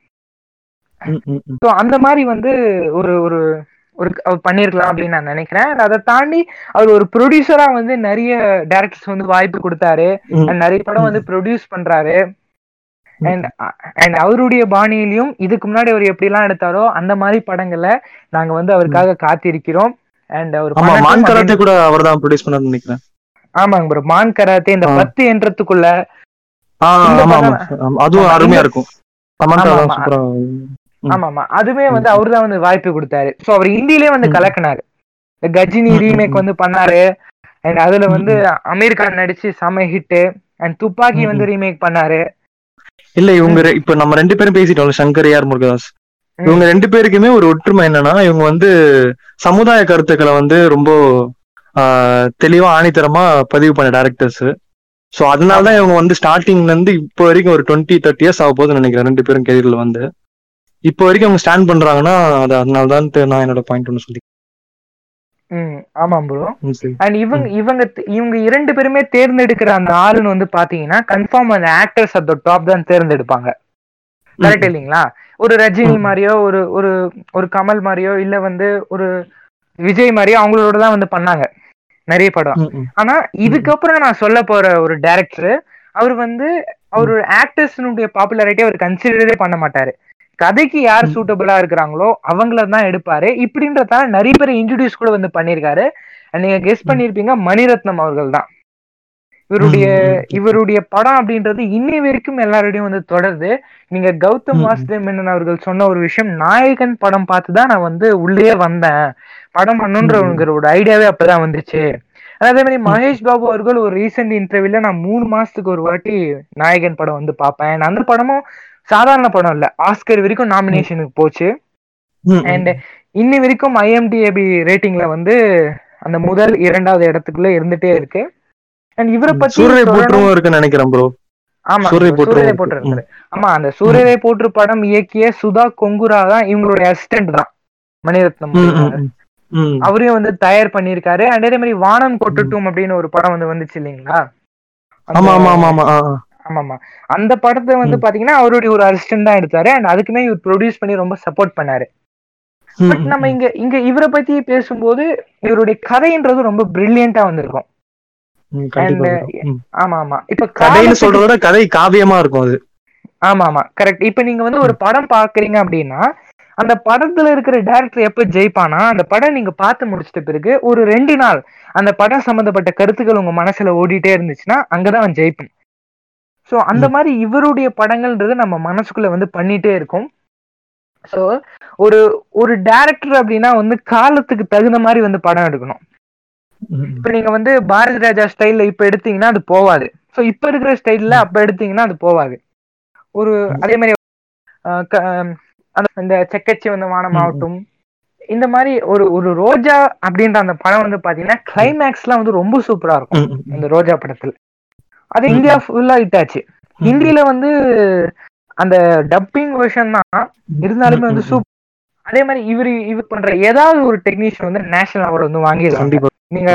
அந்த மாதிரி வந்து ஒரு ஒரு ஒரு பண்ணிருக்கலாம் அப்படின்னு நான் நினைக்கிறேன். அதை தாண்டி அவர் ஒரு ப்ரொடியூசரா வந்து நிறைய டேரக்டர்ஸ் வந்து வாய்ப்பு கொடுத்தாரு. And நிறைய படம் வந்து ப்ரொடியூஸ் பண்றாரு. அண்ட் அண்ட் அவருடைய பாணியிலையும் இதுக்கு முன்னாடி அவர் எப்படிலாம் எடுத்தாரோ அந்த மாதிரி படங்களை நாங்க வந்து அவருக்காக காத்திருக்கிறோம். அண்ட் அவர் கூட அவர் தான் ப்ரொடியூஸ் பண்ணாருன்னு நினைக்கிறேன். ஆமாங்க ப்ரோ மான் கராத்தே இந்த. பத்து என்றதுக்குள்ள அதுவும் அருமையா இருக்கும். ஆமா, ஆமா. அதுமே வந்து. அவர்தான் வந்து வாய்ப்பு கொடுத்தாரு. சோ அவர் ஹிந்திலயே வந்து. கலக்கினாரு. இந்த கஜினி ரீமேக். வந்து பண்ணாரு. அண்ட் அதுல வந்து அமீர் கான் நடிச்சு செம ஹிட் அண்ட் துப்பாக்கி வந்து ரீமேக் பண்ணாரு. இல்ல இவங்க இப்ப நம்ம ரெண்டு பேரும் பேசிட்டோம்ல சங்கர் ஏஆர் முருகதாஸ். இவங்க ரெண்டு பேருக்குமே ஒரு ஒற்றுமை என்னன்னா இவங்க வந்து சமுதாய கருத்துக்களை வந்து ரொம்ப தெளிவா ஆணித்தரமா பதிவு பண்ண டேரக்டர்ஸ் சோ அதனாலதான் இவங்க வந்து ஸ்டார்டிங்ல இருந்து இப்போ வரைக்கும் ஒரு டுவெண்ட்டி தேர்ட்டி இயர்ஸ் ஆக போகுதுன்னு நினைக்கிறேன் ரெண்டு பேரும் கெரியர்ல வந்து. இப்போ வரைக்கும் அவங்க ஸ்டாண்ட் பண்றாங்கன்னா அது அதனாலதான் நான் என்னோட பாயிண்ட் ஒன்று சொல்லி ம் ஆமா ப்ரோ. அண்ட் இவங்க இவங்க இவங்க இரண்டு பேருமே தேர்ந்தெடுக்கிற அந்த ஆளுன்னு வந்து பாத்தீங்கன்னா கன்ஃபார்ம் அந்த ஆக்டர்ஸ் அட் த டாப் தான் தேர்ந்தெடுப்பாங்க. கரெக்ட் இல்லைங்களா? ஒரு ரஜினி. மாதிரியோ ஒரு ஒரு ஒரு கமல் மாதிரியோ இல்ல வந்து ஒரு விஜய் மாதிரியோ அவங்களோட தான் வந்து பண்ணாங்க. நிறைய படம். ஆனா இதுக்கப்புறம் நான் சொல்ல போற ஒரு டைரக்டர் அவர் வந்து அவர் ஆக்டர்ஸ்னுடைய பாப்புலாரிட்டி அவர் கன்சிடரே பண்ண மாட்டாரு. கதைக்கு யார். சூட்டபிளா இருக்கிறாங்களோ அவங்கள தான் எடுப்பாரு. இப்படின்றதால நிறைய பேர் இன்ட்ரடியூஸ் கூட வந்து பண்ணிருக்காரு And நீங்க கெஸ் பண்ணிருப்பீங்க மணிரத்னம் அவர்கள் தான் இவருடைய. இவருடைய படம் அப்படின்றது இன்னை வரைக்கும் எல்லாரோடையும் வந்து தொடருது. நீங்க கௌதம். வாசுதேவ் மேனன் அவர்கள் சொன்ன ஒரு விஷயம் நாயகன் படம் பார்த்து தான் நான் வந்து உள்ளே வந்தேன். படம் பண்ணுன்றவங்கிற ஒரு ஐடியாவே அப்பதான் வந்துச்சு. அதே மாதிரி மகேஷ் பாபு அவர்கள் ஒரு ரீசெண்ட் இன்டர்வியூல நான் மூணு மாசத்துக்கு ஒரு வாட்டி நாயகன் படம் வந்து பார்ப்பேன். அந்த படமும் சாதாரண படம் இல்ல. ஆஸ்கர் வரைக்கும் நாமினேஷனுக்கு போச்சு. அண்ட் இன்னி வரைக்கும் ஐஎம்டிஏபி ரேட்டிங்ல வந்து அந்த முதல் இரண்டாவது இடத்துக்குள்ள இருந்துட்டே இருக்கு. அண்ட் இவரை பத்தி இருக்குன்னு நினைக்கிறேன் ப்ரோ ஆமா சூரியரை இருக்கு. இருக்குது ஆமா அந்த சூரியரை போற்று படம் இயக்கிய சுதா கொங்குரா தான் இவங்களுடைய அசிஸ்டன்ட் தான். மணிரத்னம். அவரையும் வந்து தயார் பண்ணியிருக்காரு. அண்ட் அதே மாதிரி வானம் கொட்டட்டும் அப்படின்னு ஒரு படம் வந்து வந்துச்சு இல்லைங்களா? ஆமா ஆமா ஆமா ஆமா. ஆமாமா அந்த படத்தை வந்து. பாத்தீங்கன்னா அவருடைய ஒரு அசிஸ்டன்ட் தான் எடுத்தாரு. அண்ட் அதுக்குமே இவர் ப்ரொடியூஸ் பண்ணி ரொம்ப சப்போர்ட் பண்ணாரு. பட் நம்ம. இங்க இங்க இவரை பத்தி பேசும்போது இவருடைய கதைன்றது ரொம்ப பிரில்லியண்டா வந்திருக்கும். ஆமா ஆமா இப்ப கதைன்னு சொல்றத விட கதை காவியமா இருக்கும் அது. ஆமா ஆமா கரெக்ட் இப்ப நீங்க வந்து ஒரு படம் பாக்குறீங்க அப்படின்னா அந்த படத்துல இருக்கிற டேரக்டர் எப்ப ஜெயிப்பானா அந்த படம் நீங்க பார்த்து முடிச்சிட்ட பிறகு ஒரு ரெண்டு நாள் அந்த படம் சம்பந்தப்பட்ட கருத்துக்கள் உங்க மனசுல ஓடிட்டே இருந்துச்சுன்னா அங்கதான் அவன் ஜெயிப்பான். சோ அந்த. மாதிரி இவருடைய படங்கள்ன்றது நம்ம மனசுக்குள்ள வந்து பண்ணிட்டே இருக்கும். சோ ஒரு ஒரு டேரக்டர் அப்படின்னா வந்து காலத்துக்கு தகுந்த மாதிரி வந்து படம் எடுக்கணும். இப்ப நீங்க வந்து பாரதி ராஜா ஸ்டைல்ல இப்ப எடுத்தீங்கன்னா அது போவாது. சோ இப்ப இருக்கிற ஸ்டைல்ல அப்ப எடுத்தீங்கன்னா அது போவாது. ஒரு. அதே மாதிரி அந்த இந்த செக்கச்சி வந்து வானமாகட்டும் இந்த மாதிரி ஒரு ஒரு ரோஜா அப்படின்ற அந்த படம் வந்து பாத்தீங்கன்னா கிளைமேக்ஸ்லாம் வந்து ரொம்ப சூப்பரா இருக்கும். இந்த ரோஜா படத்துல. அது. இந்தியா ஃபுல்லா ஹிட் ஆச்சு ஹிந்தில வந்து அந்த டப்பிங் வெர்ஷன் தான் இருந்தாலுமே வந்து சூப்பர் அதே மாதிரி இவரு இவர் பண்ற ஏதாவது ஒரு டெக்னீஷியன் வந்து நேஷனல் அவார்டு வந்து கண்டிப்பா. நீங்க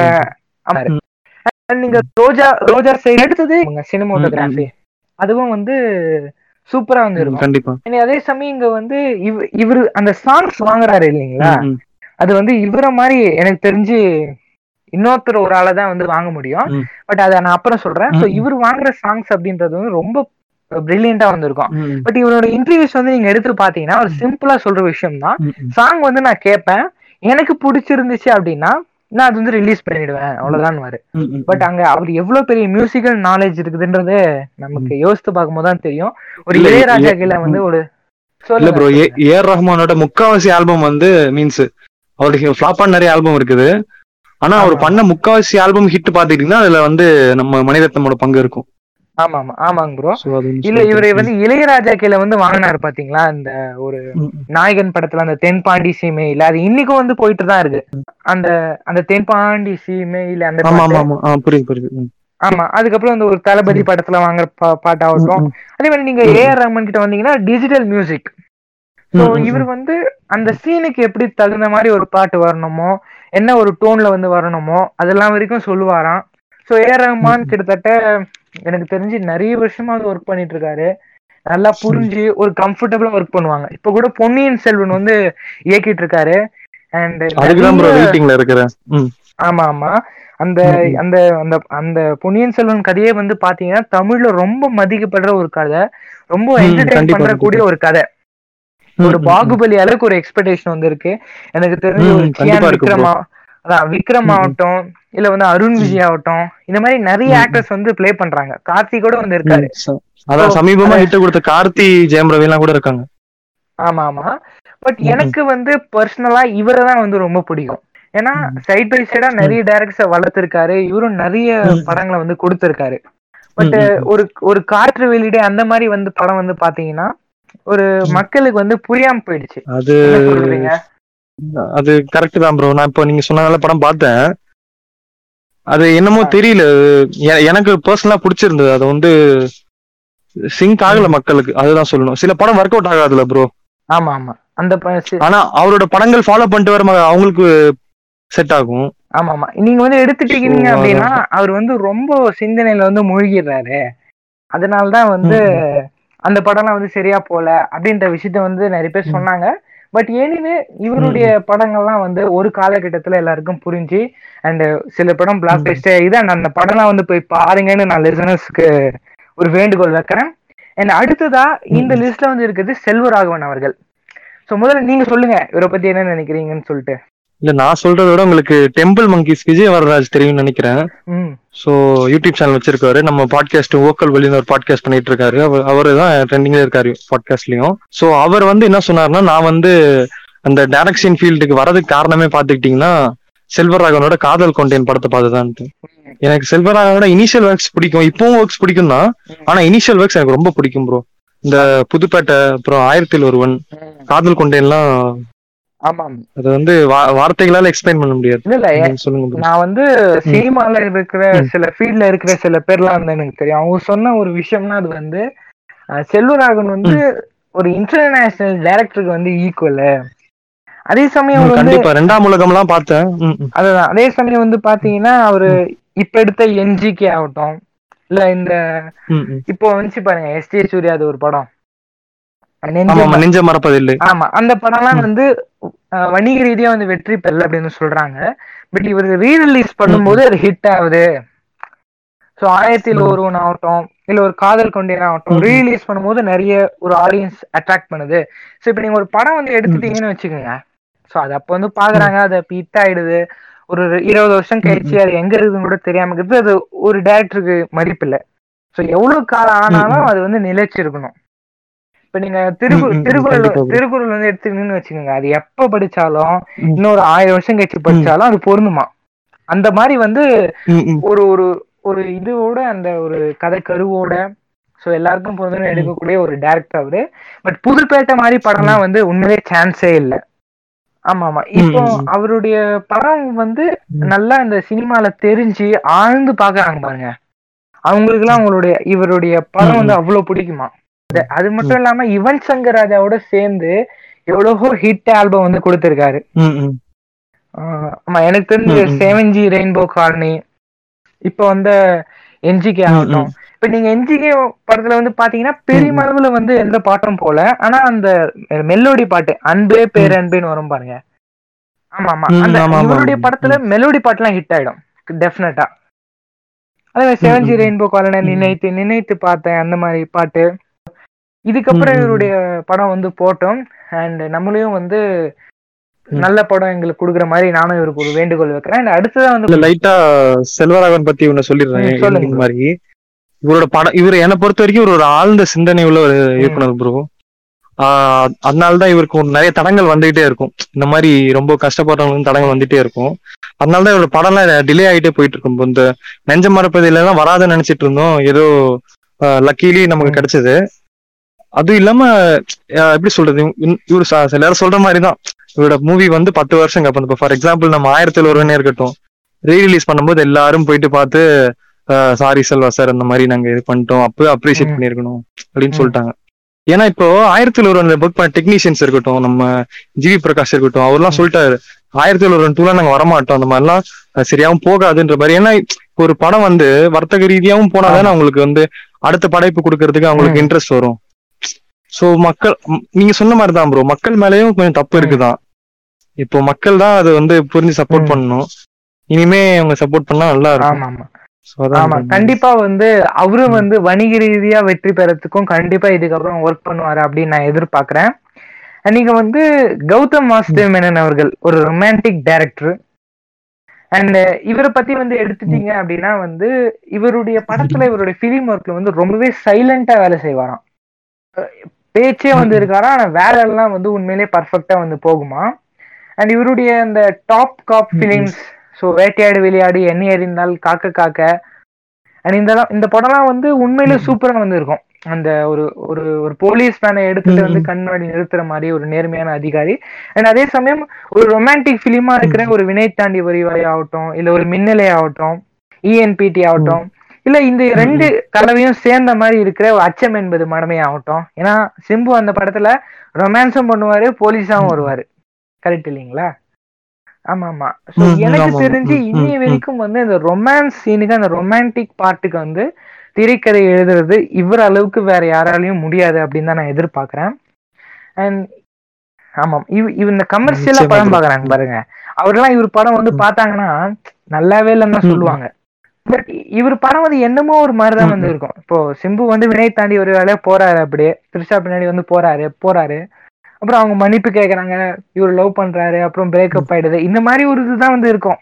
நீங்க ரோஜா ரோஜா சைடு எடுத்தது சினிமோட்டோகிராஃபி அதுவும் வந்து சூப்பரா வந்து கண்டிப்பா. அதே சமயம் இங்க வந்து இவ இவரு அந்த சாங்ஸ் வாங்குறாரு இல்லைங்களா? அது வந்து இவர மாதிரி எனக்கு தெரிஞ்சு இன்னொருத்தர் ஒரு ஆளை தான் வந்து வாங்க முடியும். பட் அதை நான் அப்புறம் சொல்றேன். ம். இவர் வாங்குற சாங்ஸ் அப்படின்றது வந்து ரொம்ப பிரில்லியண்டா வந்திருக்கும். பட் இவரோட இன்டர்வியூஸ் வந்து நீங்க எடுத்து பாத்தீங்கன்னா ஒரு சிம்பிளா சொல்ற விஷயம் தான். சாங் வந்து நான் கேட்பேன் எனக்கு பிடிச்சிருந்துச்சு அப்படின்னா நான் அது வந்து ரிலீஸ் பண்ணிடுவேன். அவ்வளவுதான் பட் அங்க அவர் எவ்வளவு பெரிய மியூசிக்கல் நாலேஜ் இருக்குதுன்றது நமக்கு யோசித்து பார்க்கும்போது தான் தெரியும். ஒரு இளையராஜா கீழ வந்து ஒரு இல்ல ப்ரோ. ஏஆர் ரஹ்மானோட முக்காவாசி ஆல்பம் வந்து மீன்ஸ் அவருக்கு ஃபிளாப்பான நிறைய ஆல்பம் இருக்குது. ஆனா அவர். பண்ண முக்காவாசி ஆல்பம் ஹிட் பாத்துக்கிட்டீங்கன்னா அதுல வந்து நம்ம மணிரத்னமோட பங்கு இருக்கும். ஆமா ஆமா. ஆமாங்க ப்ரோ இல்ல இவரை வந்து இளையராஜா கீழ வந்து வாங்கினாரு பாத்தீங்களா? இந்த ஒரு. நாயகன் படத்துல அந்த தென்பாண்டி சீமையில அது இன்னைக்கும் வந்து போயிட்டு தான் இருக்கு. அந்த அந்த தென்பாண்டி சீமையில அந்த ஆமா அதுக்கப்புறம் இந்த ஒரு தளபதி படத்துல வாங்குற பா- பாட்டாகட்டும் அதே மாதிரி நீங்க. ஏஆர் ரஹ்மான் கிட்ட வந்தீங்கன்னா டிஜிட்டல் மியூசிக் ஸோ இவர் வந்து அந்த சீனுக்கு எப்படி தகுந்த மாதிரி ஒரு பாட்டு வரணுமோ என்ன ஒரு டோன்ல வந்து வரணுமோ அதெல்லாம் வரைக்கும் சொல்லுவாராம். ஸோ ஏஆர் ரஹ்மான் கிட்டத்தட்ட எனக்கு தெரிஞ்சு நிறைய வருஷமா வந்து ஒர்க் பண்ணிட்டு இருக்காரு நல்லா புரிஞ்சு ஒரு கம்ஃபர்டபுளா ஒர்க் பண்ணுவாங்க. இப்ப கூட பொன்னியின் செல்வன் வந்து இயக்கிட்டு இருக்காரு அண்ட் ஆமா ஆமா. அந்த. அந்த அந்த அந்த பொன்னியின் செல்வன் கதையே வந்து பாத்தீங்கன்னா தமிழ்ல ரொம்ப மதிக்கப்படுற ஒரு கதை. ரொம்ப என்டர்டைன் கண்டிப்பா, பண்றக்கூடிய ஒரு கதை. ஒரு. பாகுபலி அளவுக்கு ஒரு எக்ஸ்பெக்டேஷன் வந்து இருக்கு எனக்கு தெரிஞ்ச ஒரு கியான் விக்ரமா அதான் விக்ரம். ஆகட்டும் இல்ல வந்து அருண் விஜய் ஆகட்டும் இந்த மாதிரி நிறைய. ஆக்டர்ஸ் வந்து ப்ளே பண்றாங்க கார்த்தி கூட வந்து இருக்காரு அதான் சமீபமா ஹிட் கொடுத்த கார்த்தி ஜெயம் ரவி எல்லாம் கூட இருக்காங்க ஆமா ஆமா பட். எனக்கு வந்து பர்சனலா இவரை தான் வந்து ரொம்ப பிடிக்கும் ஏன்னா. சைட் பை சைடா நிறைய டைரக்டர்ஸ் வளர்த்திருக்காரு இவரும் நிறைய. படங்களை வந்து கொடுத்திருக்காரு பட். ஒரு ஒரு காற்று வெளியிட அந்த மாதிரி வந்து படம் வந்து பாத்தீங்கன்னா ஒரு. மக்களுக்கு வந்து புரியாம போயிடுச்சு. அது அது கரெக்ட் தான் ப்ரோ நான் இப்போ நீங்க சொன்னதால படம் பார்த்தேன். அது என்னமோ. தெரியல. எனக்கு பர்சனலா பிடிச்சிருந்தது. அது வந்து சிங்க் ஆகல மக்களுக்கு. அதுதான் சொல்லணும். சில படம் ஒர்க் அவுட் ஆகாதுல ப்ரோ ஆமா ஆமா. அந்த ஆனா அவரோட படங்கள் ஃபாலோ பண்ணிட்டு வர அவங்களுக்கு செட் ஆகும். ஆமா ஆமா. நீங்க வந்து எடுத்துட்டீங்க அப்படின்னா அவர் வந்து ரொம்ப சிந்தனையில வந்து மூழ்கிடுறாரு. அதனாலதான் வந்து அந்த படம்லாம் வந்து சரியா போல அப்படின்ற விஷயத்த வந்து நிறைய பேர். சொன்னாங்க பட் எனிவே இவருடைய படங்கள்லாம் வந்து ஒரு காலகட்டத்துல எல்லாருக்கும் புரிஞ்சு அண்ட் சில படம் பிளாக் ம். பஸ்டர் இதான் அந்த படம்லாம் வந்து போய் பாருங்கன்னு நான் லிசனர்ஸ்க்கு ஒரு வேண்டுகோள் வைக்கிறேன் அண்ட் அடுத்ததா இந்த. லிஸ்ட்ல வந்து இருக்குது செல்வராகவன் அவர்கள் சோ முதல்ல நீங்க சொல்லுங்க இவரை பத்தி என்ன நினைக்கிறீங்கன்னு சொல்லிட்டு இல்ல நான் சொல்றத விட உங்களுக்கு டெம்பிள் மங்கிஸ் விஜய் வரராஜ் தெரியும்னு நினைக்கிறேன். ஸோ யூடியூப் சேனல் வச்சிருக்காரு. நம்ம பாட்காஸ்ட் ஓக்கல் வெளியில ஒரு பாட்காஸ்ட் பண்ணிட்டு இருக்காரு அவர் தான் ட்ரெண்டிங்ல இருக்காரு பாட்காஸ்ட்லயும் ஸோ அவர் வந்து என்ன சொன்னாருன்னா நான் வந்து அந்த டைரக்ஷன் ஃபீல்டுக்கு வரதுக்கு காரணமே பார்த்துக்கிட்டீங்கன்னா செல்வராகவனோட காதல் கொண்டேன் படத்தை பார்த்துதான்ட்டு. எனக்கு செல்வராகவனோட இனிஷியல் ஒர்க்ஸ் பிடிக்கும். இப்பவும் ஒர்க்ஸ் பிடிக்கும் தான் ஆனா இனிஷியல் ஒர்க்ஸ் எனக்கு ரொம்ப பிடிக்கும் ப்ரோ இந்த புதுப்பேட்டை அப்புறம் ஆயிரத்தில் ஒருவன் காதல் கொண்டேன்லாம் ஆமா அது வந்து வார்த்தைகளால எக்ஸ்பிளைன் பண்ண முடியாது. இல்ல சொல்லுங்க. நான் வந்து சினிமால இருக்கிற. சில ஃபீல்ட்ல இருக்கிற சில பேர்லாம் வந்து எனக்கு தெரியும். அவங்க சொன்ன ஒரு விஷயம்னா அது வந்து அஹ், செல்வராகவன் வந்து ஒரு இன்டர்நேஷனல் டைரக்டருக்கு வந்து ஈக்குவல் அதே சமயம் வந்து கண்டிப்பா. ரெண்டாம் உலகம்லாம் பார்த்தேன். ம், ம், அதுதான். அதே சமயம் வந்து பாத்தீங்கன்னா அவரு இப்ப எடுத்த என்ஜிகே ஆகட்டும். இல்ல இந்த. இப்போ வந்துச்சு பாருங்க எஸ் ஜே சூர்யா அது ஒரு படம். நெஞ்ச மறப்பதில்லை ஆமா அந்த படம்லாம். வந்து வணிக ரீதியா வந்து வெற்றி பெறல அப்படின்னு சொல்றாங்க. பட் இவர் ரீ ரிலீஸ் பண்ணும்போது அது ஹிட் ஆகுது. சோ ஆயிரத்தில். ஒருவன் ஆகட்டும் இல்ல ஒரு காதல் கொண்டேன் ஆகட்டும் ம். ரீ ரிலீஸ் பண்ணும்போது நிறைய ஒரு ஆடியன்ஸ் அட்ராக்ட் பண்ணுது. சோ இப்ப நீங்க ஒரு படம் வந்து எடுத்துட்டீங்கன்னு வச்சுக்கோங்க. சோ அது அப்ப வந்து பாக்குறாங்க அது அப்ப ஹிட் ஆயிடுது. ஒரு இருபது வருஷம் கழிச்சு அது எங்க இருக்குதுன்னு கூட தெரியாம இருக்குது அது ஒரு டேரக்டருக்கு மதிப்பு இல்ல. சோ எவ்வளவு காலம் ஆனாலும். அது வந்து நிலைச்சிருக்கணும் இப்ப நீங்க திருக்குறள் திருக்குறள். திருக்குறள் வந்து எடுத்துக்கணும்னு வச்சுக்கோங்க. அது எப்ப படிச்சாலும். இன்னொரு ஆயிரம் வருஷம் கழிச்சு படிச்சாலும் அது பொருந்துமா? அந்த மாதிரி வந்து. ஒரு ஒரு ஒரு இதோட அந்த ஒரு கதை கருவோட சோ எல்லாருக்கும் பொருந்தும் எடுக்கக்கூடிய ஒரு டேரக்டர் அவரு. பட் புதுப்பேட்டை மாதிரி படம்லாம் வந்து உண்மையிலே சான்ஸே இல்ல. ஆமா ஆமா. இப்போ. அவருடைய படம் வந்து. நல்லா இந்த சினிமால தெரிஞ்சு ஆழ்ந்து பாக்குறாங்க பாருங்க. அவங்களுக்கு எல்லாம் அவங்களுடைய இவருடைய படம் வந்து அவ்வளவு பிடிக்குமா? அது- மட்டும் இல்லாம யுவன் சங்கர் ராஜாவோட சேர்ந்து எவ்வளவோ ஹிட் ஆல்பம் வந்து கொடுத்திருக்காரு. ஆமா எனக்கு தெரிஞ்ச. செவன் ஜி ரெயின்போ காலனி இப்ப வந்து என்ஜிகே ஆகட்டும். இப்ப நீங்க என்ஜிகே படத்துல வந்து பாத்தீங்கன்னா பெரிய. அளவுல வந்து எந்த பாட்டும் போல. ஆனா அந்த மெலோடி பாட்டு அன்பே பேரன்பேன்னு வரும் பாருங்க. ஆமா ஆமா. அந்த இவருடைய. படத்துல மெலோடி பாட்டுலாம் ஹிட் ஆயிடும். டெஃபினட்டா அதே மாதிரி செவன் ஜி. Rainbow colony. நினைத்து நினைத்து பார்த்தேன் அந்த மாதிரி பாட்டு. இதுக்கப்புறம். இவருடைய படம் வந்து போட்டோம். அண்ட் நம்மளையும் வந்து நல்ல படம் எங்களுக்கு கொடுக்குற மாதிரி நானும் இவருக்கு ஒரு வேண்டுகோள் வைக்கிறேன். And அடுத்ததா இல்ல வந்து லைட்டா செல்வராகவன் பத்தி ஒண்ணு சொல்லிடுறேன். சொல்லுங்க. மாதிரி. இவரோட படம் இவர் என்னை பொறுத்த வரைக்கும் இவர் ஒரு ஆழ்ந்த சிந்தனை உள்ள ஒரு இயக்குனர் ப்ரோ அதனாலதான் இவருக்கு நிறைய தடங்கள் வந்துகிட்டே இருக்கும். இந்த மாதிரி ரொம்ப கஷ்டப்படுறவங்களுக்கு தடங்கள் வந்துட்டே இருக்கும். அதனாலதான் இவரோட படம்லாம் டிலே ஆகிட்டே போயிட்டு இருக்கும். இந்த நெஞ்ச மரப்பதில எல்லாம் வராதுன்னு நினைச்சிட்டு இருந்தோம். ஏதோ லக்கிலி நமக்கு. கிடைச்சது. அதுவும் இல்லாம எப்படி சொல்றது இவ- இவரு நேரம் சொல்ற மாதிரி தான் இவரோட மூவி வந்து பத்து வருஷம் இப்போ ஃபார் எக்ஸாம்பிள் நம்ம ஆயிரத்தி ஒருவனே இருக்கட்டும். ரீ ரிலீஸ் பண்ணும்போது எல்லாரும் போயிட்டு பார்த்து சாரி செல்வா சார் அந்த மாதிரி நாங்க இது பண்ணிட்டோம். அப்போ அப்ரிஷியேட் ம். பண்ணிருக்கணும் அப்படின்னு. சொல்லிட்டாங்க. ஏன்னா இப்போ ஆயிரத்தி ஒருவன் ஒர்க் பண்ண டெக்னீஷியன்ஸ் இருக்கட்டும் நம்ம ஜிவி பிரகாஷ் இருக்கட்டும் அவர்லாம். சொல்லிட்டாரு. ஆயிரத்தி ஒருவன் டூலாம் நாங்க வரமாட்டோம். அந்த மாதிரிலாம் சரியாவும் போகாதுன்ற மாதிரி. ஏன்னா ஒரு படம் வந்து வர்த்தக ரீதியாவும் போனாதானே அவங்களுக்கு வந்து அடுத்த படைப்பு கொடுக்கறதுக்கு அவங்களுக்கு. இன்ட்ரெஸ்ட் வரும். சோ மக்கள் நீங்க சொன்ன மாதிரி தான் ப்ரோ மக்கள் மேலயும் கொஞ்சம் தப்பு. இருக்குதான். இப்போ மக்கள் தான் அதை வந்து புரிஞ்சு சப்போர்ட். பண்ணணும். இனிமே அவங்க சப்போர்ட் பண்ணா நல்லா இருக்கும். ஆமா. கண்டிப்பா வந்து அவரும். வந்து வணிக ரீதியா வெற்றி பெறத்துக்கும் கண்டிப்பா இதுக்கப்புறம் ஒர்க் பண்ணுவாரு அப்படின்னு நான் எதிர்பார்க்கிறேன். And நீங்க வந்து கௌதம் வாசுதேவ் மேனன் அவர்கள் ஒரு ரொமான்டிக் டைரக்டர் அண்ட் இவரை பத்தி வந்து எடுத்துட்டீங்க அப்படின்னா வந்து இவருடைய படத்துல இவருடைய ஃபிலிம் ஒர்க்ல வந்து ரொம்பவே சைலண்டா வேலை செய்வாராம். பேச்சே வந்து. இருக்காரா ஆனா வேலை எல்லாம் வந்து உண்மையிலேயே பர்ஃபெக்டா வந்து போகுமா அண்ட் இவருடைய அந்த டாப் காப் ம். ஃபிலிம்ஸ் ஸோ வேட்டையாடு விளையாடு எண்ணி எறிந்தால் காக்க காக்க அண்ட் இந்த இந்த படம்லாம் வந்து உண்மையிலே ம். சூப்பரா வந்து இருக்கும் அந்த ஒரு ஒரு ஒரு போலீஸ் மேனை எடுத்துட்டு வந்து. கண்ணாடி நிறுத்துற மாதிரி ஒரு நேர்மையான அதிகாரி அண்ட் அதே சமயம் ஒரு ரொமான்டிக் ஃபிலிமா இருக்கிற ஒரு வினை தாண்டி வரிவாய் ஆகட்டும் இல்ல ஒரு மின்னலை ஆகட்டும் இஎன்பிடி ஆகட்டும் இல்ல இந்த ரெண்டு கலவையும் சேர்ந்த மாதிரி இருக்கிற ஒரு அச்சம் என்பது மடமை ஆகட்டும் ஏன்னா சிம்பு அந்த படத்துல ரொமான்ஸும் பண்ணுவாரு போலீஸாவும். வருவாரு கரெக்ட் இல்லைங்களா ஆமா ஆமா ம், எனக்கு தெரிஞ்சு இன்னைய. வரைக்கும் வந்து அந்த ரொமான்ஸ் சீனுக்கு அந்த ரொமான்டிக் பார்ட்டுக்கு வந்து திரைக்கதை எழுதுறது இவர் அளவுக்கு வேற யாராலையும் முடியாது அப்படின்னு தான் நான் எதிர்பார்க்கிறேன் அண்ட் ஆமாம் இவ் இவ இந்த கமர்ஷியலா படம். பாக்குறாங்க பாருங்க அவரெல்லாம் இவர் படம் வந்து. பார்த்தாங்கன்னா நல்லாவே இல்லைன்னு தான். சொல்லுவாங்க பட் இவர் படம் வந்து என்னமோ ஒரு மாதிரி தான் ம், வந்து. இருக்கும். இப்போ சிம்பு வந்து வினை தாண்டி ஒரு வேலையா போறாரு அப்படியே. த்ரிஷா பின்னாடி வந்து போறாரு போறாரு. அப்புறம் அவங்க மன்னிப்பு கேக்குறாங்க இவர் லவ் பண்றாரு அப்புறம் பிரேக்கப் ஆயிடுது. இந்த மாதிரி ஒரு இதுதான் வந்து இருக்கும்.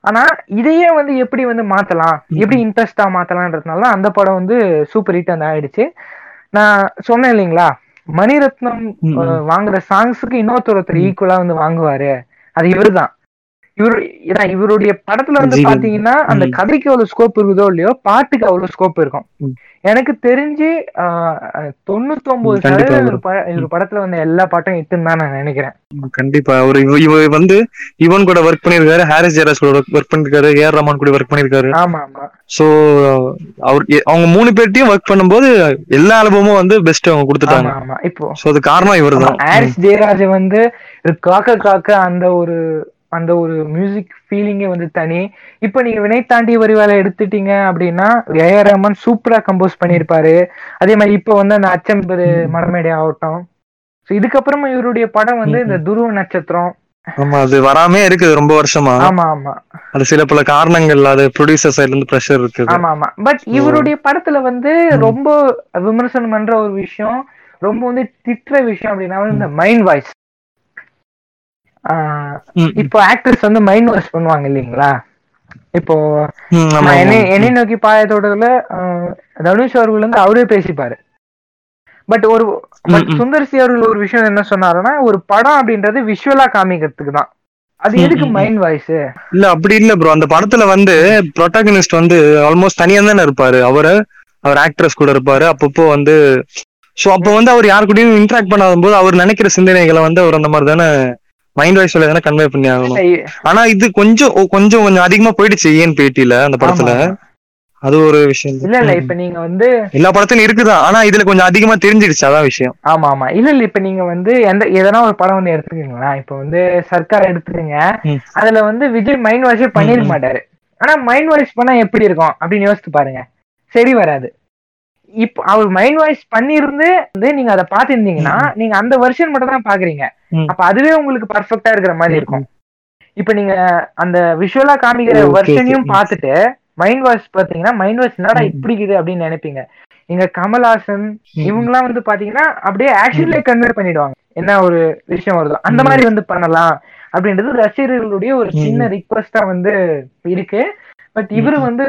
ஆனா இதையே வந்து எப்படி வந்து மாத்தலாம். எப்படி இன்ட்ரெஸ்டா மாத்தலாம்ன்றதுனால தான் அந்த படம் வந்து சூப்பர் ஹிட் வந்து ஆயிடுச்சு. நான் சொன்னேன் இல்லைங்களா? மணிரத்னம் வாங்குற சாங்ஸுக்கு இன்னொருத்தர் ஒருத்தர். ஈக்குவலா வந்து வாங்குவாரு. அது இவருதான். இவரு ஏன்னா இவருடைய படத்துல வந்து. பாத்தீங்கன்னா அந்த. கதைக்கு அவ்வளவு ஸ்கோப் இருக்குதோ இல்லையோ பாட்டுக்கு அவ்வளவு ஸ்கோப் இருக்கும். எனக்கு தெரிஞ்சு தொண்ணூத்தி ஒன்பது சதவீதம். இவர் படத்துல வந்து எல்லா பாட்டும் இட்டுன்னு தான் நான் நினைக்கிறேன். கண்டிப்பா. அவர் இவ வந்து இவன் கூட ஒர்க் பண்ணிருக்காரு ஹாரிஸ் ஜெராஸ் கூட ஒர்க் பண்ணிருக்காரு ஏஆர் ரமான் கூட ஒர்க் பண்ணிருக்காரு ஆமா ஆமா. சோ அவர் அவங்க மூணு பேர்ட்டையும் ஒர்க் பண்ணும்போது எல்லா ஆல்பமும் வந்து பெஸ்ட் அவங்க கொடுத்துட்டாங்க. ஆமா இப்போ சோ அது காரணம் இவர் தான் ஹாரிஸ் ஜெயராஜ் வந்து காக்க காக்க அந்த ஒரு அந்த ஒரு மியூசிக் ஃபீலிங்கே வந்து தனி. இப்போ நீங்க வினை தாண்டி வரிவால எடுத்துட்டீங்க அப்படின்னா ஏஆர் ரஹ்மான் சூப்பரா கம்போஸ் பண்ணியிருப்பாரு. அதே மாதிரி இப்போ வந்து அந்த அச்சம் பெரு மடமேடை ஆகட்டும். ஸோ இதுக்கப்புறமா இவருடைய படம் வந்து இந்த துருவ நட்சத்திரம். ஆமா அது வராமே இருக்குது ரொம்ப வருஷமா. ஆமா ஆமா. அது சில பல காரணங்கள் அது ப்ரொடியூசர் சைடுல இருந்து ப்ரெஷர் இருக்குது. ஆமா ஆமா. பட் இவருடைய படத்துல வந்து ரொம்ப விமர்சனம் பண்ற ஒரு விஷயம் ரொம்ப வந்து திட்டுற விஷயம் அப்படின்னா வந்து இந்த மைண்ட் வாய்ஸ். இப்போ ஆக்டர்ஸ் வந்து மைண்ட் வாஷ் பண்ணுவாங்க இல்லைங்களா? இப்போ. என்னை என்னை நோக்கி பாயத்தோடதுல தனுஷ் அவர்கள் வந்து அவரே பேசிப்பாரு. பட் ஒரு பட் ம். சுந்தர்சி அவர்கள் ஒரு விஷயம் என்ன சொன்னாருன்னா ஒரு படம் அப்படின்றது விஷுவலா காமிக்கிறதுக்கு தான். அது எதுக்கு. மைண்ட் வாய்ஸ் இல்ல அப்படி இல்ல ப்ரோ அந்த படத்துல வந்து ப்ரொட்டாகனிஸ்ட் வந்து ஆல்மோஸ்ட் தனியா தானே இருப்பாரு. அவரு அவர் ஆக்ட்ரஸ் கூட இருப்பாரு. அப்பப்போ வந்து சோ அப்போ வந்து அவர் யாரு கூடயும் இன்டராக்ட் பண்ணாத போது அவர் நினைக்கிற சிந்தனைகளை வந்து அவர் அந்த மாதிரி தானே மைண்ட் வாய்ஸ் தானே கன்வே பண்ணி ஆகணும் ஆனா இது கொஞ்சம் கொஞ்சம் கொஞ்சம் அதிகமா போயிடுச்சு ஏன் பேட்டியில அந்த படத்துல? அது ஒரு விஷயம். இல்ல இல்ல இப்ப நீங்க வந்து எல்லா படத்துலயும் இருக்குதான் ஆனா இதுல கொஞ்சம் அதிகமா தெரிஞ்சிடுச்சு அதான் விஷயம். ஆமா ஆமா. இல்ல இல்ல இப்ப நீங்க வந்து எந்த எதனா ஒரு படம் வந்து எடுத்துக்கீங்களா இப்ப வந்து சர்க்கார் எடுத்துக்கீங்க. அதுல வந்து விஜய் மைண்ட் வாஷே பண்ணிருக்க. மாட்டாரு. ஆனா மைண்ட் வாஷ் பண்ணா எப்படி இருக்கும்? அப்படின்னு யோசிச்சு பாருங்க. சரி வராது. இப்போ அவர் மைண்ட் வாய்ஸ் பண்ணிருந்து வந்து நீங்க அதை பாத்திருந்தீங்கன்னா நீங்க அந்த வெர்ஷன் மட்டும் தான் பாக்குறீங்க. அப்ப அதுவே உங்களுக்கு பர்ஃபெக்டா இருக்கிற மாதிரி இருக்கும் இப்ப நீங்க அந்த விஷுவலா காமிக்கிற. வெர்ஷனையும் ம். பார்த்துட்டு மைண்ட் வாஷ் பாத்தீங்கன்னா மைண்ட் வாஷ் என்னடா ம். இப்படி இருக்குது அப்படின்னு நினைப்பீங்க இங்க கமல்ஹாசன் இவங்கலாம் வந்து பாத்தீங்கன்னா அப்படியே ஆக்ஷன்லயே கன்வெர்ட் பண்ணிடுவாங்க என்ன ஒரு விஷயம் வருதோ அந்த. மாதிரி வந்து பண்ணலாம் அப்படின்றது ரசிகர்களுடைய ஒரு. சின்ன ரிக்வஸ்டா வந்து இருக்கு பட் இவரு. வந்து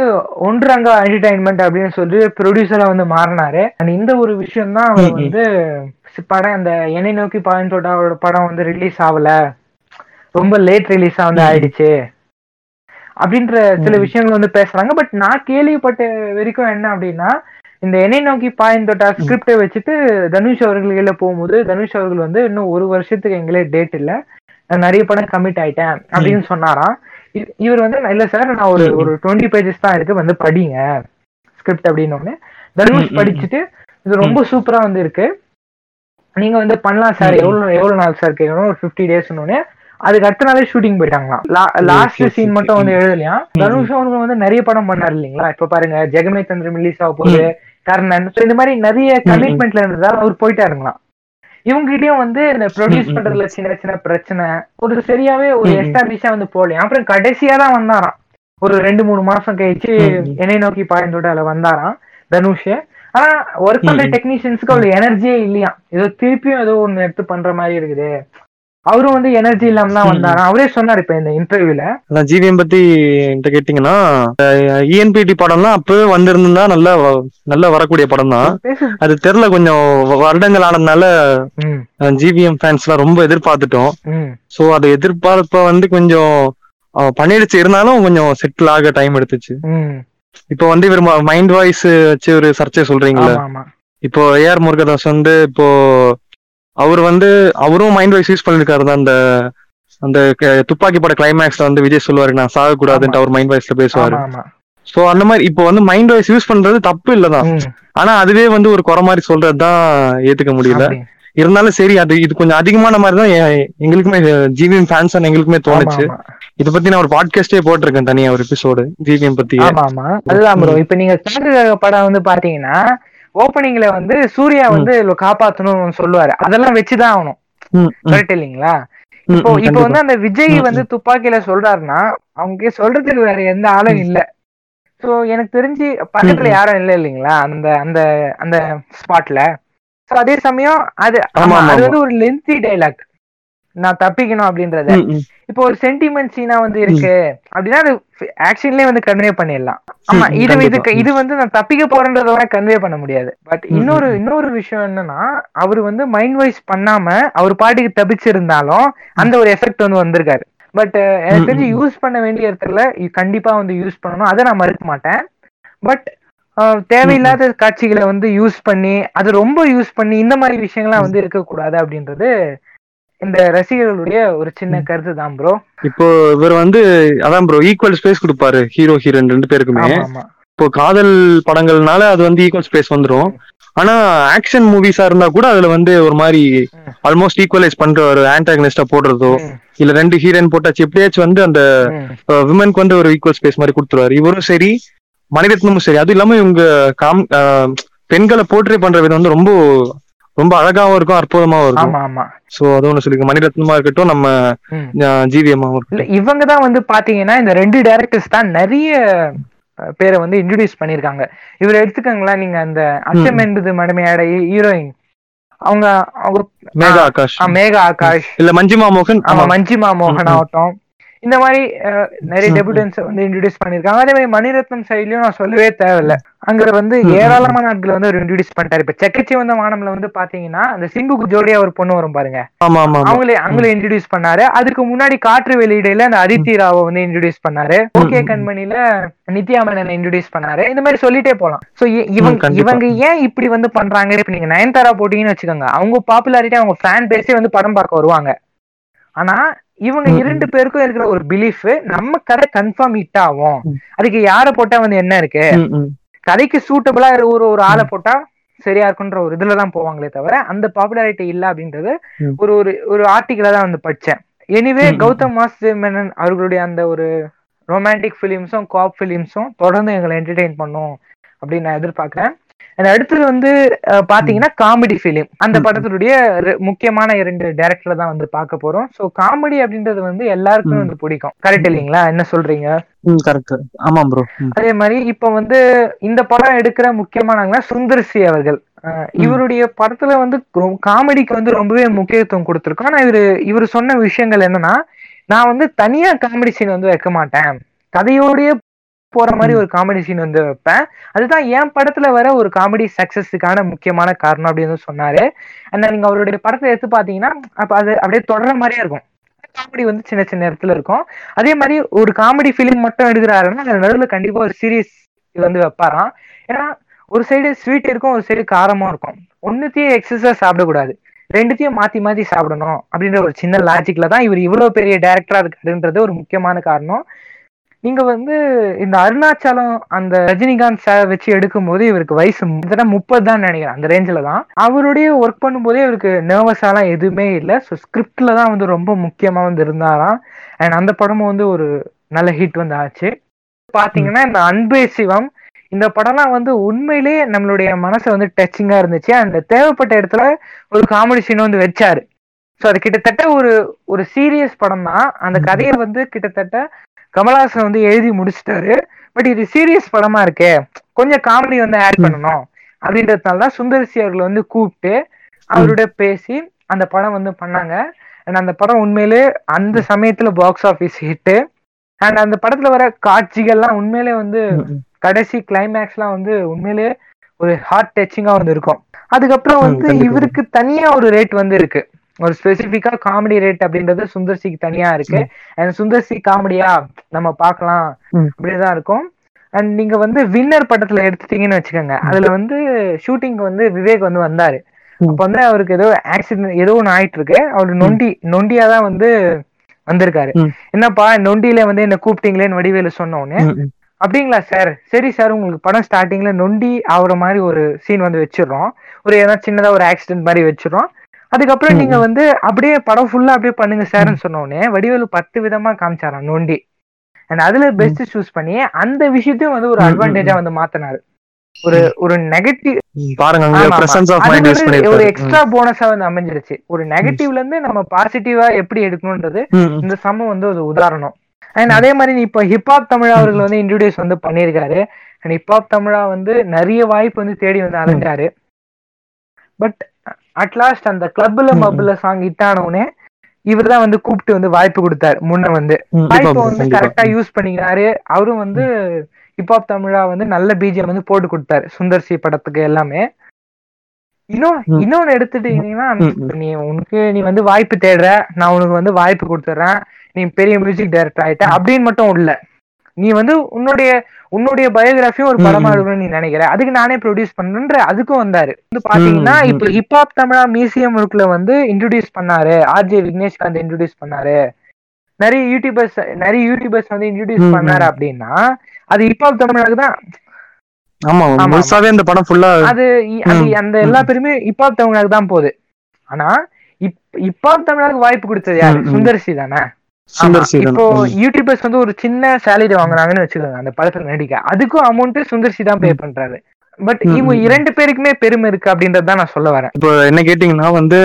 ஒன்றங்க என்டர்டைன்மெண்ட் அப்படின்னு சொல்லி ப்ரொடியூசரா வந்து மாறினாரு அண்ட் இந்த ஒரு விஷயம் தான் அவர். வந்து படம் அந்த என்னை நோக்கி பாயிண்டோட படம் வந்து ரிலீஸ் ஆகல ரொம்ப லேட் ரிலீஸா வந்து. ஆயிடுச்சு அப்படின்ற சில. விஷயங்கள் வந்து பேசுறாங்க பட் நான் கேள்விப்பட்ட வரைக்கும் என்ன அப்படின்னா இந்த என்னை நோக்கி பாயிண்ட் தொட்டா ஸ்கிரிப்டை வச்சுட்டு தனுஷ் அவர்கள் போகும்போது தனுஷ் அவர்கள் வந்து இன்னும் ஒரு வருஷத்துக்கு எங்களே டேட் இல்ல நான் நிறைய படம் கமிட் ஆயிட்டேன் அப்படின்னு சொன்னாராம் இவர் வந்து இல்ல சார் நான் ஒரு. ஒரு டுவெண்ட்டி பேஜஸ் தான் இருக்கு வந்து படிங்க. ஸ்கிரிப்ட் அப்படின்னு தனுஷ் படிச்சுட்டு இது ரொம்ப சூப்பரா வந்து இருக்கு. நீங்க வந்து பண்ணலாம் சார். எவ்வளவு எவ்வளவு நாள் சார் கேட்கணும் ஒரு ஃபிஃப்டி டேஸ் அதுக்கு அடுத்த நாளே ஷூட்டிங் போயிட்டாங்களாம் லாஸ்ட் சீன் மட்டும். வந்து எழுதலையாம் தனுஷ் அவங்க வந்து நிறைய படம் பண்ணாரு இல்லைங்களா? இப்ப பாருங்க ஜெகமே தந்திரம் ரிலீஸ் ஆக போகுது. கர்ணன். இந்த மாதிரி நிறைய கமிட்மெண்ட்ல இருந்ததால அவர் போயிட்டாருங்களாம். இவங்ககிட்டயும் வந்து இந்த ப்ரொடியூஸ் பண்றதுல சின்ன சின்ன பிரச்சனை. ஒரு சரியாவே ஒரு. எஸ்டாப்ளிஷா வந்து போகலையா? அப்புறம் கடைசியா தான் வந்தாராம். ஒரு ரெண்டு மூணு மாசம் கழிச்சு. என்னை நோக்கி பாயிண்டோட அதுல வந்தாராம் தனுஷ். ஆனா ஒர்க் பண்ற. டெக்னீஷியன்ஸ்க்கு அவ்வளவு எனர்ஜியே இல்லையா ஏதோ திருப்பியும் ஏதோ ஒண்ணு எடுத்து பண்ற மாதிரி இருக்குது. அவரும் வந்து எனர்ஜி இல்லாம தான் ம். வந்தாராம் அவரே சொன்னாரு இப்ப இந்த இன்டர்வியூல அதான் ஜிவிஎம் பத்தி என்கிட்ட கேட்டீங்கன்னா இஎன்பிடி படம்லாம் அப்பவே வந்திருந்தா நல்லா நல்லா வரக்கூடிய படம் தான் அது தெரியல கொஞ்சம் வருடங்கள் ஆனதுனால ஜிவிஎம் ஃபேன்ஸ்லாம் ரொம்ப எதிர்பார்த்துட்டோம். சோ அது எதிர்பார்ப்ப வந்து கொஞ்சம் பண்ணிடுச்சு. இருந்தாலும் கொஞ்சம் செட்டில் ஆக டைம் எடுத்துச்சு. இப்போ வந்து இவர் மைண்ட் வாய்ஸ் வச்சு ஒரு சர்ச்சை சொல்றீங்களா இப்போ ஏஆர் முருகதாஸ் வந்து இப்போ அவர் வந்து அவரும் மைண்ட் வாய்ஸ் யூஸ் பண்ணிருக்காரு தான் அந்த அந்த துப்பாக்கி பட கிளைமேக்ஸ்ல வந்து விஜய் சொல்லுவாரு நான் சாகக்கூடாதுன்ட்டு அவர் மைண்ட் வாய்ஸ்ல பேசுவாரு. சோ அந்த மாதிரி இப்போ வந்து மைண்ட் வாய்ஸ் யூஸ் பண்றது தப்பு இல்லதான் ஆனா அதுவே வந்து ஒரு குறை மாதிரி சொல்றதுதான் ஏத்துக்க முடியல. இருந்தாலும் சரி அது இது கொஞ்சம் அதிகமான மாதிரி தான் எங்களுக்குமே ஜிவிஎம் ஃபேன்ஸ் எங்களுக்குமே தோணுச்சு. இத பத்தி நான் ஒரு பாட்காஸ்டே போட்டிருக்கேன் தனியா ஒரு எபிசோடு ஜிவிஎம் பத்தி ஆமா அதுதான் ப்ரோ இப்ப நீங்க காட்டுகிற படம் வந்து பாத்தீங்கன்னா ஓப்பனிங்ல வந்து சூர்யா வந்து காப்பாத்தணும்னு சொல்லுவாரு. அதெல்லாம் வச்சுதான் ஆகணும். கரெக்ட் இல்லைங்களா? இப்போ இப்போ வந்து அந்த விஜய் வந்து துப்பாக்கியில சொல்றாருன்னா அவங்க சொல்றதுக்கு வேற எந்த ஆளும் இல்ல. சோ எனக்கு தெரிஞ்சு பக்கத்துல. யாரும் இல்ல இல்லைங்களா? அந்த அந்த அந்த ஸ்பாட்ல சோ அதே சமயம் அது அது வந்து ஒரு லென்த்தி டைலாக் நான் தப்பிக்கணும் அப்படின்றத. இப்போ ஒரு சென்டிமெண்ட் சீனா வந்து இருக்கு. அப்படின்னா அது ஆக்ஷன்லயே வந்து கன்வே பண்ணிடலாம். ஆமா இது. இதுக்கு இது வந்து நான் தப்பிக்க போறேன்றத கன்வே பண்ண முடியாது. பட் இன்னொரு. இன்னொரு விஷயம் என்னன்னா அவர் வந்து மைண்ட் வைஸ் பண்ணாம அவர் பாட்டுக்கு தப்பிச்சிருந்தாலும் அந்த ஒரு எஃபெக்ட் வந்து வந்திருக்காரு. பட் எனக்கு தெரிஞ்சு. யூஸ் பண்ண வேண்டிய இடத்துல கண்டிப்பா வந்து யூஸ் பண்ணணும். அதை நான் மறுக்க மாட்டேன். பட் தேவையில்லாத காட்சிகளை வந்து யூஸ் பண்ணி அது ரொம்ப யூஸ் பண்ணி இந்த மாதிரி விஷயங்கள்லாம் வந்து இருக்கக்கூடாது அப்படின்றது இந்த ரசிகர்களுடைய ஒரு சின்ன. கருத்து தான் ப்ரோ இப்போ இவர் வந்து அதான் ப்ரோ ஈக்குவல் ஸ்பேஸ் கொடுப்பாரு ஹீரோ ஹீரோயின் ரெண்டு பேருக்குமே. இப்போ காதல் படங்கள்னால அது வந்து ஈக்குவல் ஸ்பேஸ் வந்துரும். ஆனா ஆக்ஷன் மூவிஸா இருந்தா கூட அதுல வந்து ஒரு மாதிரி. ஆல்மோஸ்ட் ஈக்குவலைஸ் பண்ற ஒரு ஆன்டாகனிஸ்டா போடுறதோ இல்ல ரெண்டு ஹீரோயின் போட்டாச்சு எப்படியாச்சும் வந்து அந்த. விமனுக்கு வந்து ஒரு ஈக்குவல் ஸ்பேஸ் மாதிரி கொடுத்துருவாரு. இவரும் சரி மணிரத்னமும் சரி. அது இல்லாம இவங்க காம் பெண்களை போர்ட்ரே பண்ற விதம் வந்து ரொம்ப ரொம்ப அழகாவும் இருக்கும் அற்புதமாவும் இருக்கும். ஆமா ஆமா. சோ அது ஒண்ணு சொல்லிருக்க மணிரத்னமா இருக்கட்டும் நம்ம. ஜிவிஎம்மாவும் இல்ல இருக்கட்டும். இவங்க தான் வந்து பாத்தீங்கன்னா இந்த ரெண்டு டேரக்டர்ஸ் தான் நிறைய பேரை வந்து இன்ட்ரடியூஸ் பண்ணிருக்காங்க இவர் எடுத்துக்கோங்களேன் நீங்க அந்த அச்சம் என்பது மடமையாட ஹீரோயின் அவங்க அவங்க மேகா ஆகாஷ். மேகா ஆகாஷ். இல்ல மஞ்சிமா மோகன். ஆமா மஞ்சிமா மோகன். ஆகட்டும். இந்த மாதிரி நிறைய. டெபுட்டன்ஸ் வந்து இன்ட்ரடியூஸ் பண்ணிருக்காங்க அதே மாதிரி மணிரத்னம் சைட்லயும் நான் சொல்லவே தேவையில்ல. அங்க வந்து ஏராளமான ஆட்கள் வந்து அவர் இன்ட்ரடியூஸ் பண்ணிட்டாரு. இப்ப செக்கச்சி வந்த வானம்ல வந்து பாத்தீங்கன்னா அந்த சிம்புக்கு ஜோடியா ஒரு பொண்ணு வரும் பாருங்க. அவங்களே அவங்களே இன்ட்ரடியூஸ் பண்ணாரு. அதுக்கு முன்னாடி காற்று வெளியிடையில அந்த அதித்தி ராவை வந்து இன்ட்ரடியூஸ் பண்ணாரு. ஓகே. கண்மணில நித்யா மேனன் இன்ட்ரடியூஸ் பண்ணாரு. இந்த மாதிரி சொல்லிட்டே போலாம். சோ இவங்க. இவங்க ஏன் இப்படி வந்து பண்றாங்க? இப்ப நீங்க நயன்தாரா போட்டீங்கன்னு வச்சுக்கோங்க. அவங்க பாப்புலாரிட்டி அவங்க ஃபேன் பேஸே வந்து படம் பார்க்க வருவாங்க. ஆனா இவங்க. இரண்டு பேருக்கும் இருக்கிற ஒரு பிலீஃப் நம்ம கதை கன்ஃபார்ம் ஹிட் ஆகும். அதுக்கு யார போட்டா வந்து என்ன இருக்கு. கதைக்கு சூட்டபிளா ஒரு ஒரு ஆளை போட்டா சரியா இருக்குன்ற ஒரு இதுல தான் போவாங்களே தவிர அந்த பாப்புலாரிட்டி இல்ல அப்படின்றது. ஒரு ஒரு ஒரு ஆர்டிகிளா தான் வந்து படிச்சேன் எனிவே கௌதம் மாஸ் மேனன் அவர்களுடைய அந்த ஒரு ரொமான்டிக் ஃபிலிம்ஸும் காப் ஃபிலிம்ஸும் தொடர்ந்து எங்களை என்டர்டெயின் பண்ணும் அப்படின்னு நான் எதிர்பார்க்கிறேன் அடுத்தது வந்து பாத்தீங்கன்னா காமெடி ஃபிலிம் அந்த. படத்தினுடைய முக்கியமான இரண்டு டேரக்டர் தான் வந்து பார்க்க போறோம். சோ காமெடி அப்படின்றது வந்து எல்லாருக்குமே. வந்து பிடிக்கும். கரெக்ட் இல்லைங்களா? என்ன சொல்றீங்க? கரெக்ட் ஆமா ப்ரோ அதே மாதிரி இப்ப வந்து இந்த படம் எடுக்கிற முக்கியமானவங்க சுந்தர் சி அவர்கள் இவருடைய படத்துல வந்து காமெடிக்கு வந்து ரொம்பவே முக்கியத்துவம் கொடுத்திருக்கோம் ஆனா இவரு இவர் சொன்ன விஷயங்கள் என்னன்னா நான் வந்து தனியா காமெடி சீன் வந்து வைக்க மாட்டேன். கதையோடயே போற மாதிரி ஒரு காமெடி சீன் வந்து வைப்பேன் அதுதான் என் படத்துல வர ஒரு காமெடி சக்சஸுக்கான முக்கியமான காரணம் அப்படின்னு சொன்னாரு. அந்த நீங்க அவருடைய படத்தை எடுத்து பாத்தீங்கன்னா அப்ப அது அப்படியே தொடர மாதிரியே இருக்கும். காமெடி வந்து சின்ன சின்ன இடத்துல இருக்கும். அதே மாதிரி ஒரு காமெடி ஃபிலிம் மட்டும் எடுக்கிறாருன்னா அது நடுவில் கண்டிப்பா ஒரு சீரியஸ் வந்து வைப்பாராம். ஏன்னா ஒரு சைடு ஸ்வீட் இருக்கும் ஒரு சைடு காரமும் இருக்கும். ஒன்னுத்தையும் எக்ஸஸா சாப்பிடக்கூடாது. ரெண்டுத்தையும் மாத்தி மாத்தி சாப்பிடணும் அப்படின்ற ஒரு சின்ன லாஜிக்ல தான் இவர் இவ்வளவு பெரிய டைரக்டரா இருக்காருன்றது ஒரு முக்கியமான காரணம். நீங்க வந்து இந்த அருணாச்சலம் அந்த ரஜினிகாந்த் சார் வச்சு எடுக்கும் போது இவருக்கு வயசு கிட்டத்தட்ட முப்பது தான் நினைக்கிறேன் அந்த ரேஞ்சில தான். அவருடைய ஒர்க் பண்ணும்போதே இவருக்கு நர்வஸாலாம் எதுவுமே இல்லை. ஸோ ஸ்கிரிப்ட்ல தான் வந்து ரொம்ப முக்கியமா வந்து இருந்தாராம். அண்ட் அந்த படமும் வந்து ஒரு நல்ல ஹிட் வந்து ஆச்சு. பாத்தீங்கன்னா இந்த அன்பே சிவம் இந்த படம்லாம் வந்து உண்மையிலேயே நம்மளுடைய மனசை வந்து டச்சிங்கா இருந்துச்சு. அந்த தேவைப்பட்ட இடத்துல ஒரு காமெடி சீன் வந்து வச்சாரு. ஸோ அது கிட்டத்தட்ட ஒரு ஒரு சீரியஸ் படம் தான் அந்த கதையை வந்து கிட்டத்தட்ட கமலஹாசன் வந்து எழுதி முடிச்சிட்டாரு. பட் இது சீரியஸ் படமா இருக்கே. கொஞ்சம் காமெடி வந்து ஆட் பண்ணணும். அப்படின்றதுனால தான் சுந்தர்சி அவர்களை வந்து கூப்பிட்டு அவரோட பேசி அந்த படம் வந்து பண்ணாங்க. அண்ட் அந்த படம் உண்மையிலே அந்த சமயத்துல பாக்ஸ் ஆஃபீஸ் ஹிட்டு அண்ட் அந்த படத்துல வர காட்சிகள்லாம் உண்மையிலே வந்து கடைசி கிளைமேக்ஸ்லாம் வந்து உண்மையிலே ஒரு ஹார்ட் டச்சிங்கா வந்து இருக்கும் அதுக்கப்புறம் வந்து. இவருக்கு தனியா ஒரு ரேட் வந்து இருக்கு ஒரு ஸ்பெசிபிக்கா காமெடி ரேட் அப்படின்றது சுந்தர்சிக்கு தனியா இருக்கு. அண்ட் சுந்தர்சி காமெடியா நம்ம பார்க்கலாம். அப்படிதான் இருக்கும். அண்ட் நீங்க வந்து வின்னர் படத்துல எடுத்துட்டீங்கன்னு வச்சுக்கோங்க. அதுல வந்து ஷூட்டிங் வந்து விவேக் வந்து வந்தாரு. அப்ப வந்து அவருக்கு ஏதோ ஆக்சிடென்ட் ஏதோ ஒன்று ஆயிட்டு இருக்கு அவரு நொண்டி நொண்டியா தான் வந்து வந்திருக்காரு. என்னப்பா நொண்டியில வந்து என்ன கூப்பிட்டீங்களேன்னு வடிவேலு சொன்ன உடனே ம், ம். அப்படிங்களா சார் சரி சார் உங்களுக்கு படம் ஸ்டார்டிங்ல நொண்டி ஆகுற மாதிரி ஒரு சீன் வந்து வச்சிடுறோம். ஒரு ஏதாவது சின்னதா ஒரு ஆக்சிடென்ட் மாதிரி வச்சிடுறோம். அதுக்கப்புறம் நீங்க வந்து அப்படியே படம் ஃபுல்லா அப்படியே பண்ணுங்க சார்னு சொன்ன உடனே வடிவேலு பத்து விதமா காமிச்சாராம் நொண்டி. அண்ட் அதுல பெஸ்ட் சூஸ் பண்ணி அந்த விஷயத்தையும் வந்து ஒரு அட்வான்டேஜா வந்து மாத்தினாரு. ஒரு ஒரு நெகட்டிவ் பாருங்க ஒரு எக்ஸ்ட்ரா போனஸா வந்து அமைஞ்சிருச்சு. ஒரு நெகட்டிவ்ல இருந்து நம்ம பாசிட்டிவா எப்படி எடுக்கணும்ன்றது. இந்த சமம் வந்து ஒரு உதாரணம். அண்ட் அதே மாதிரி நீ இப்ப ஹிப்ஹாப் தமிழா அவர்கள் வந்து இன்ட்ரோடியூஸ் வந்து பண்ணியிருக்காரு. அண்ட் ஹிப்ஹாப் தமிழா வந்து நிறைய வாய்ப்பு வந்து தேடி வந்து அலைஞ்சாரு. பட் அட் லாஸ்ட் அந்த கிளப்ல. மப்ல சாங் ஹிட் ஆனவுடனே இவர் தான் வந்து கூப்பிட்டு வந்து வாய்ப்பு கொடுத்தாரு. முன்ன வந்து. வாய்ப்பை வந்து. கரெக்டா யூஸ் பண்ணிக்கிறாரு அவரும் வந்து ஹிப்ஹாப் தமிழா வந்து நல்ல பிஜிஎம் வந்து போட்டு கொடுத்தாரு. சுந்தர் சி படத்துக்கு எல்லாமே. இன்னும். இன்னொன்னு எடுத்துட்டீங்கன்னா. நீ உனக்கு நீ வந்து வாய்ப்பு தேடுற. நான் உனக்கு வந்து வாய்ப்பு கொடுத்துட்றேன் நீ பெரிய மியூசிக் டைரக்டர் ஆயிட்ட. அப்படின்னு மட்டும் இல்ல நீ வந்து உன்னுடைய உன்னுடைய பயோகிராஃபியும் ஒரு படமா ம். இருக்கணும்னு நீ நினைக்கிற அதுக்கு நானே ப்ரொடியூஸ் பண்றேன்ற அதுக்கும் வந்தாரு வந்து பாத்தீங்கன்னா. இப்ப ஹிப்ஹாப் தமிழா மியூசியம் ஒர்க்ல வந்து இன்ட்ரோடியூஸ் பண்ணாரு ஆர்ஜே விக்னேஷ்காந்த் இன்ட்ரோடியூஸ் பண்ணாரு நிறைய யூடியூபர்ஸ் நிறைய யூடியூபர்ஸ் வந்து இன்ட்ரோடியூஸ். பண்ணாரு அப்படின்னா அது ஹிப்ஹாப் தமிழாக்கு தான் ஆமா. முழுசாவே இந்த படம் ஃபுல்லா அது அந்த எல்லா பேருமே ஹிப்ஹாப் தமிழாக்கு தான் போகுது ஆனா இப் ஹிப்ஹாப் தமிழாக்கு வாய்ப்பு கொடுத்தது யாரு. சுந்தர்சி தானே இப்போ யூடியூபர்ஸ் வந்து ஒரு சின்ன சேலரி வாங்குறாங்கன்னு வச்சுக்கோங்க அந்த படத்துல நடிக்க. அதுக்கும் அமௌண்ட் சுந்தர்சி தான் பே பண்றாரு. பட் இவங்க. இரண்டு பேருக்குமே பெருமை இருக்கு அப்படின்றது நான் சொல்ல வரேன். இப்போ என்ன கேட்டீங்கன்னா வந்து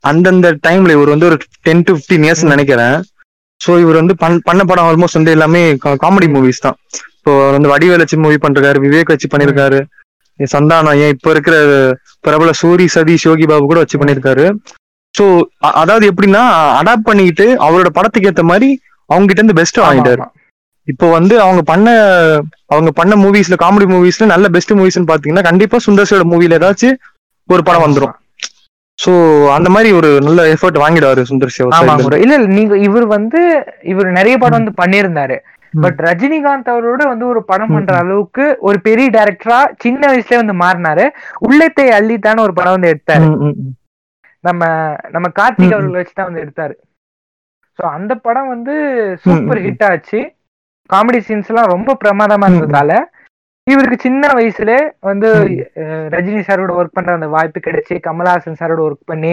அந்தந்த டைம்ல இவர் வந்து ஒரு டென் டு பிப்டீன் இயர்ஸ். நினைக்கிறேன். சோ இவர் வந்து பண்- பண்ண படம் ஆல்மோஸ்ட் வந்து எல்லாமே காமெடி மூவிஸ் தான். இப்போ வந்து வடிவேல் வச்சு மூவி பண்றாரு விவேக் வச்சு பண்ணிருக்காரு. சந்தானம் ஏன் இப்ப இருக்கிற பிரபல சூரி சதீஷ் யோகி பாபு கூட வச்சு பண்ணிருக்காரு. சோ அதாவது எப்படின்னா அடாப்ட் பண்ணிக்கிட்டு அவரோட படத்துக்கு ஏத்த மாதிரி அவங்க கிட்ட இருந்து பெஸ்ட் வாங்கிட்டாரு. இப்போ வந்து அவங்க பண்ண அவங்க பண்ண மூவிஸ்ல காமெடி மூவிஸ்ல நல்ல பெஸ்ட் மூவிஸ்னு பாத்தீங்கன்னா கண்டிப்பா சுந்தர்சியோட மூவில ஏதாச்சும் ஒரு படம் வந்துரும். சோ அந்த மாதிரி ஒரு நல்ல எஃபர்ட் வாங்கிடுவாரு ல bro. இல்ல இல்ல நீங்க இவர் வந்து இவர் நிறைய படம் வந்து பண்ணியிருந்தாரு. ம். பட் ரஜினிகாந்த் அவரோட வந்து ஒரு படம் பண்ற அளவுக்கு ஒரு பெரிய டைரக்டரா சின்ன வயசுல வந்து மாறினாரு. உள்ளத்தை அள்ளித்தான ஒரு படம் வந்து எடுத்தாரு. நம்ம நம்ம கார்த்திக். அவர்களை வச்சு தான் வந்து எடுத்தாரு சோ அந்த படம் வந்து சூப்பர். ஹிட் ஆச்சு காமெடி சீன்ஸ் எல்லாம் ரொம்ப பிரமாதமா. இருந்ததால இவருக்கு சின்ன வயசுல வந்து ரஜினி சாரோட ஒர்க் பண்ற அந்த வாய்ப்பு கிடைச்சு கமலஹாசன் சாரோட ஒர்க் பண்ணி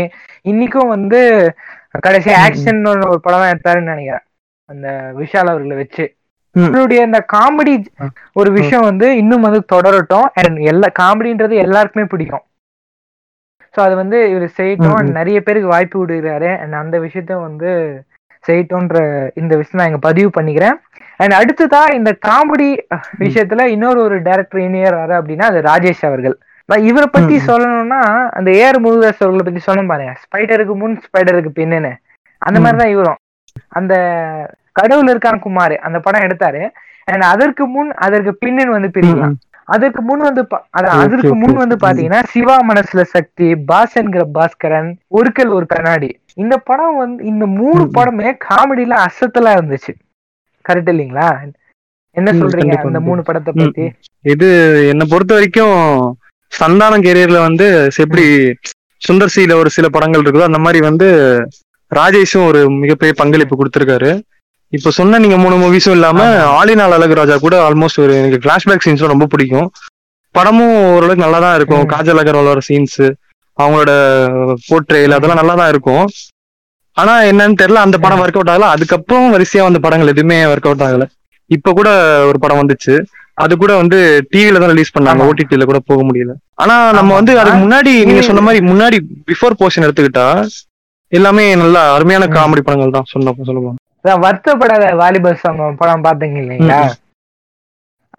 இன்னைக்கும் வந்து கடைசி. ஆக்ஷன் ஒரு படம் தான் எடுத்தாருன்னு நினைக்கிறேன் அந்த விஷால் அவர்களை வச்சு. இவருடைய அந்த காமெடி. ஒரு விஷயம் வந்து இன்னும் வந்து தொடரட்டும் and எல்லா காமெடின்றது எல்லாருக்குமே பிடிக்கும் ஸோ அது வந்து இவர் செய்யட்டும். நிறைய பேருக்கு வாய்ப்பு விடுகிறாரு அண்ட் அந்த விஷயத்த வந்து செய்யட்டும்ன்ற இந்த விஷயம் நான் இங்க பதிவு பண்ணிக்கிறேன். அண்ட் அடுத்ததா இந்த காமெடி விஷயத்துல இன்னொரு ஒரு டைரக்டர் இனியர் வர அப்படின்னா அது ராஜேஷ் அவர்கள். இவரை பத்தி. சொல்லணும்னா அந்த ஏஆர் முருகதாஸ் அவர்களை பத்தி சொன்னேன் பாருங்க. ஸ்பைடருக்கு முன் ஸ்பைடருக்கு பின்னுன்னு. அந்த. மாதிரிதான் இவரும். அந்த கடவுள் இருக்கான் குமார் அந்த படம் எடுத்தாரு. அண்ட் அதற்கு முன் அதற்கு பின்னுன்னு வந்து பிரிக்கலாம். அதற்கு முன் வந்து பா- அத- Okay, அதற்கு முன். வந்து பாத்தீங்கன்னா சிவா மனசுல சக்தி பாசன்கிற பாஸ்கரன் ஒருக்கல் ஒரு கண்ணாடி இந்த படம் வந்து இந்த மூணு. படமே காமெடியில அசத்தலா இருந்துச்சு கரெக்ட் இல்லைங்களா என்ன சொல்றீங்க அந்த கண்டிப்பா. மூணு படத்தை பத்தி இது என்னை பொறுத்த வரைக்கும் சந்தானம் கேரியர்ல வந்து எப்படி சுந்தர் சில ஒரு சில படங்கள் இருக்குதோ அந்த மாதிரி வந்து ராஜேஷும் ஒரு மிகப்பெரிய பங்களிப்பு கொடுத்திருக்காரு இப்ப சொன்ன நீங்க மூணு மூவிஸும் இல்லாம. ஆலினால் அழகு ராஜா கூட ஆல்மோஸ்ட் ஒரு எனக்கு பிளாஷ்பேக் சீன்ஸும் ரொம்ப பிடிக்கும் படமும் ஓரளவுக்கு நல்லா தான் இருக்கும். காஜல் அகர்வால் வர சீன்ஸ் அவங்களோட போர்ட்ரேல் அதெல்லாம் நல்லா தான் இருக்கும் ஆனா என்னன்னு தெரியல அந்த படம் ஒர்க் அவுட் ஆகல அதுக்கப்புறம் வரிசையா வந்த படங்கள் எதுவுமே ஒர்க் அவுட் ஆகல இப்ப கூட ஒரு படம் வந்துச்சு அது கூட வந்து டிவில தான் ரிலீஸ் பண்ணாங்க. ஓடிடில கூட போக முடியல ஆனா நம்ம. வந்து அதுக்கு முன்னாடி நீங்க சொன்ன மாதிரி முன்னாடி பிஃபோர் போர்ஷன் எடுத்துக்கிட்டா எல்லாமே நல்லா அருமையான. காமெடி படங்கள் தான் சொன்ன சொல்லுவாங்க வருத்தப்படாத வாலிபர் சங்கம் படம் பாத்தீங்க இல்லைங்களா?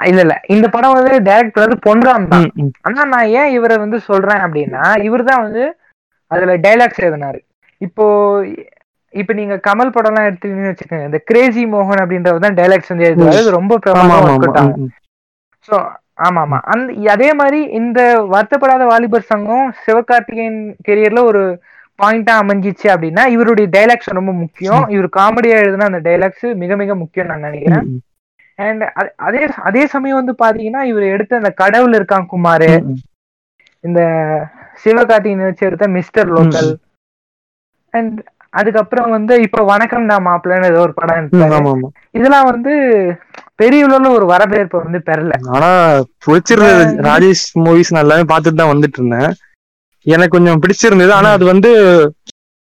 இல்ல இல்ல. இந்த படம் வந்து டைரக்டர் வந்து பொன்ராம் தான். ஆனா நான் ஏன் இவரை வந்து சொல்றேன் அப்படின்னா இவர் தான் வந்து அதுல டைலாக்ஸ் எழுதினாரு. இப்போ இப்ப நீங்க கமல் படம் எல்லாம் எடுத்தீங்கன்னு வச்சுக்கோங்க. இந்த கிரேசி மோகன் அப்படின்றவர் தான் டைலாக்ஸ் வந்து எழுதுவாரு. ரொம்ப பிரபலமா. ஸோ ஆமா ஆமா அந்த அதே மாதிரி இந்த வருத்தப்படாத வாலிபர் சங்கம் சிவகார்த்திகேயன் கெரியர்ல ஒரு பாயிண்டா அமைஞ்சிச்சு அப்படின்னா இவருடைய டைலாக்ஸ் ரொம்ப முக்கியம். இவர் காமெடியா எழுதுனா அந்த டைலாக்ஸ் மிக மிக முக்கியம் நான் நினைக்கிறேன். அண்ட் அதே அதே சமயம் வந்து பாத்தீங்கன்னா இவர் எடுத்த அந்த கடவுள் இருக்கான் குமாரு. இந்த சிவகார்த்திகேயன் வச்சு எடுத்த மிஸ்டர் லோக்கல் அண்ட் அதுக்கப்புறம் வந்து இப்ப வணக்கம் நான் மாப்பிள்ளைன்னு ஏதோ ஒரு படம் இதெல்லாம் வந்து பெரிய ஒரு வரவேற்பை வந்து பெறல. ஆனா பிடிச்சிருந்தது ராஜேஷ் மூவிஸ் நான் எல்லாமே பார்த்துட்டு தான் வந்துட்டு இருந்தேன். எனக்கு கொஞ்சம் பிடிச்சிருந்தது. ஆனா அது வந்து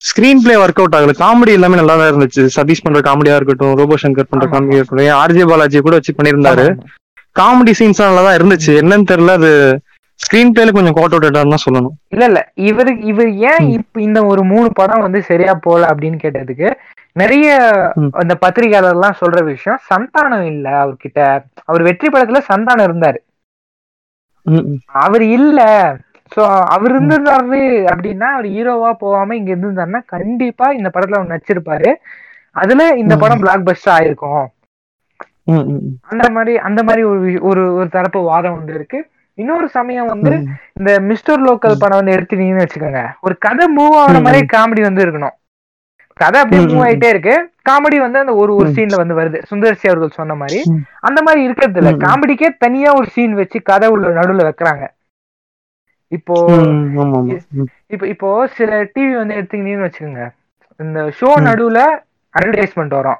ஸ்கிரீன் பிளே ஒர்க் அவுட் ஆகல. காமெடி எல்லாமே நல்லா தான் இருந்துச்சு. சதீஷ் பண்ற காமெடியா இருக்கட்டும் ரோபோ சங்கர் பண்ற. காமெடியா இருக்கட்டும் ஆர்ஜே பாலாஜி கூட வச்சு பண்ணியிருந்தாரு. காமெடி சீன்ஸ் நல்லா தான் இருந்துச்சு. என்னன்னு தெரியல அது ஸ்கிரீன் பிளேல கொஞ்சம் கோட் அவுட் தான் சொல்லணும். இல்ல இல்ல. இவருக்கு இவர் ஏன். இப்ப இந்த ஒரு மூணு படம் வந்து சரியா போல அப்படின்னு கேட்டதுக்கு நிறைய. அந்த பத்திரிகையாளர் எல்லாம் சொல்ற விஷயம் சந்தானம் இல்ல அவர்கிட்ட. அவர் வெற்றி படத்துல சந்தானம் இருந்தாரு. அவர் இல்ல. சோ அவர் இருந்திருந்தாரு அப்படின்னா அவர் ஹீரோவா போகாம இங்க இருந்திருந்தாருன்னா கண்டிப்பா இந்த படத்துல அவர் நடிச்சிருப்பாரு. அதுல இந்த. படம் பிளாக் பஸ்டர் ஆயிருக்கும். அந்த மாதிரி அந்த மாதிரி ஒரு ஒரு ஒரு தரப்பு வாதம் வந்து இருக்கு. இன்னொரு சமயம் வந்து. இந்த மிஸ்டர் லோக்கல் படம் வந்து எடுத்துட்டீங்கன்னு வச்சுக்கோங்க. ஒரு கதை மூவ் ஆகுற மாதிரி காமெடி வந்து இருக்கணும். கதை அப்படியே மூவ் ஆயிட்டே இருக்கு. காமெடி வந்து அந்த ஒரு ஒரு. சீன்ல வந்து வருது. சுந்தர்சி அவர்கள் சொன்ன மாதிரி. அந்த மாதிரி இருக்கிறது இல்ல. காமெடிக்கே தனியா ஒரு சீன் வச்சு கதை உள்ள நடுவுல வைக்கிறாங்க. இப்போ. இப்போ இப்போ சில டிவி வந்து எடுத்தீங்கன்னு வச்சுக்கோங்க. இந்த ஷோ. நடுவுல அட்வர்டைஸ்மெண்ட் வரும்.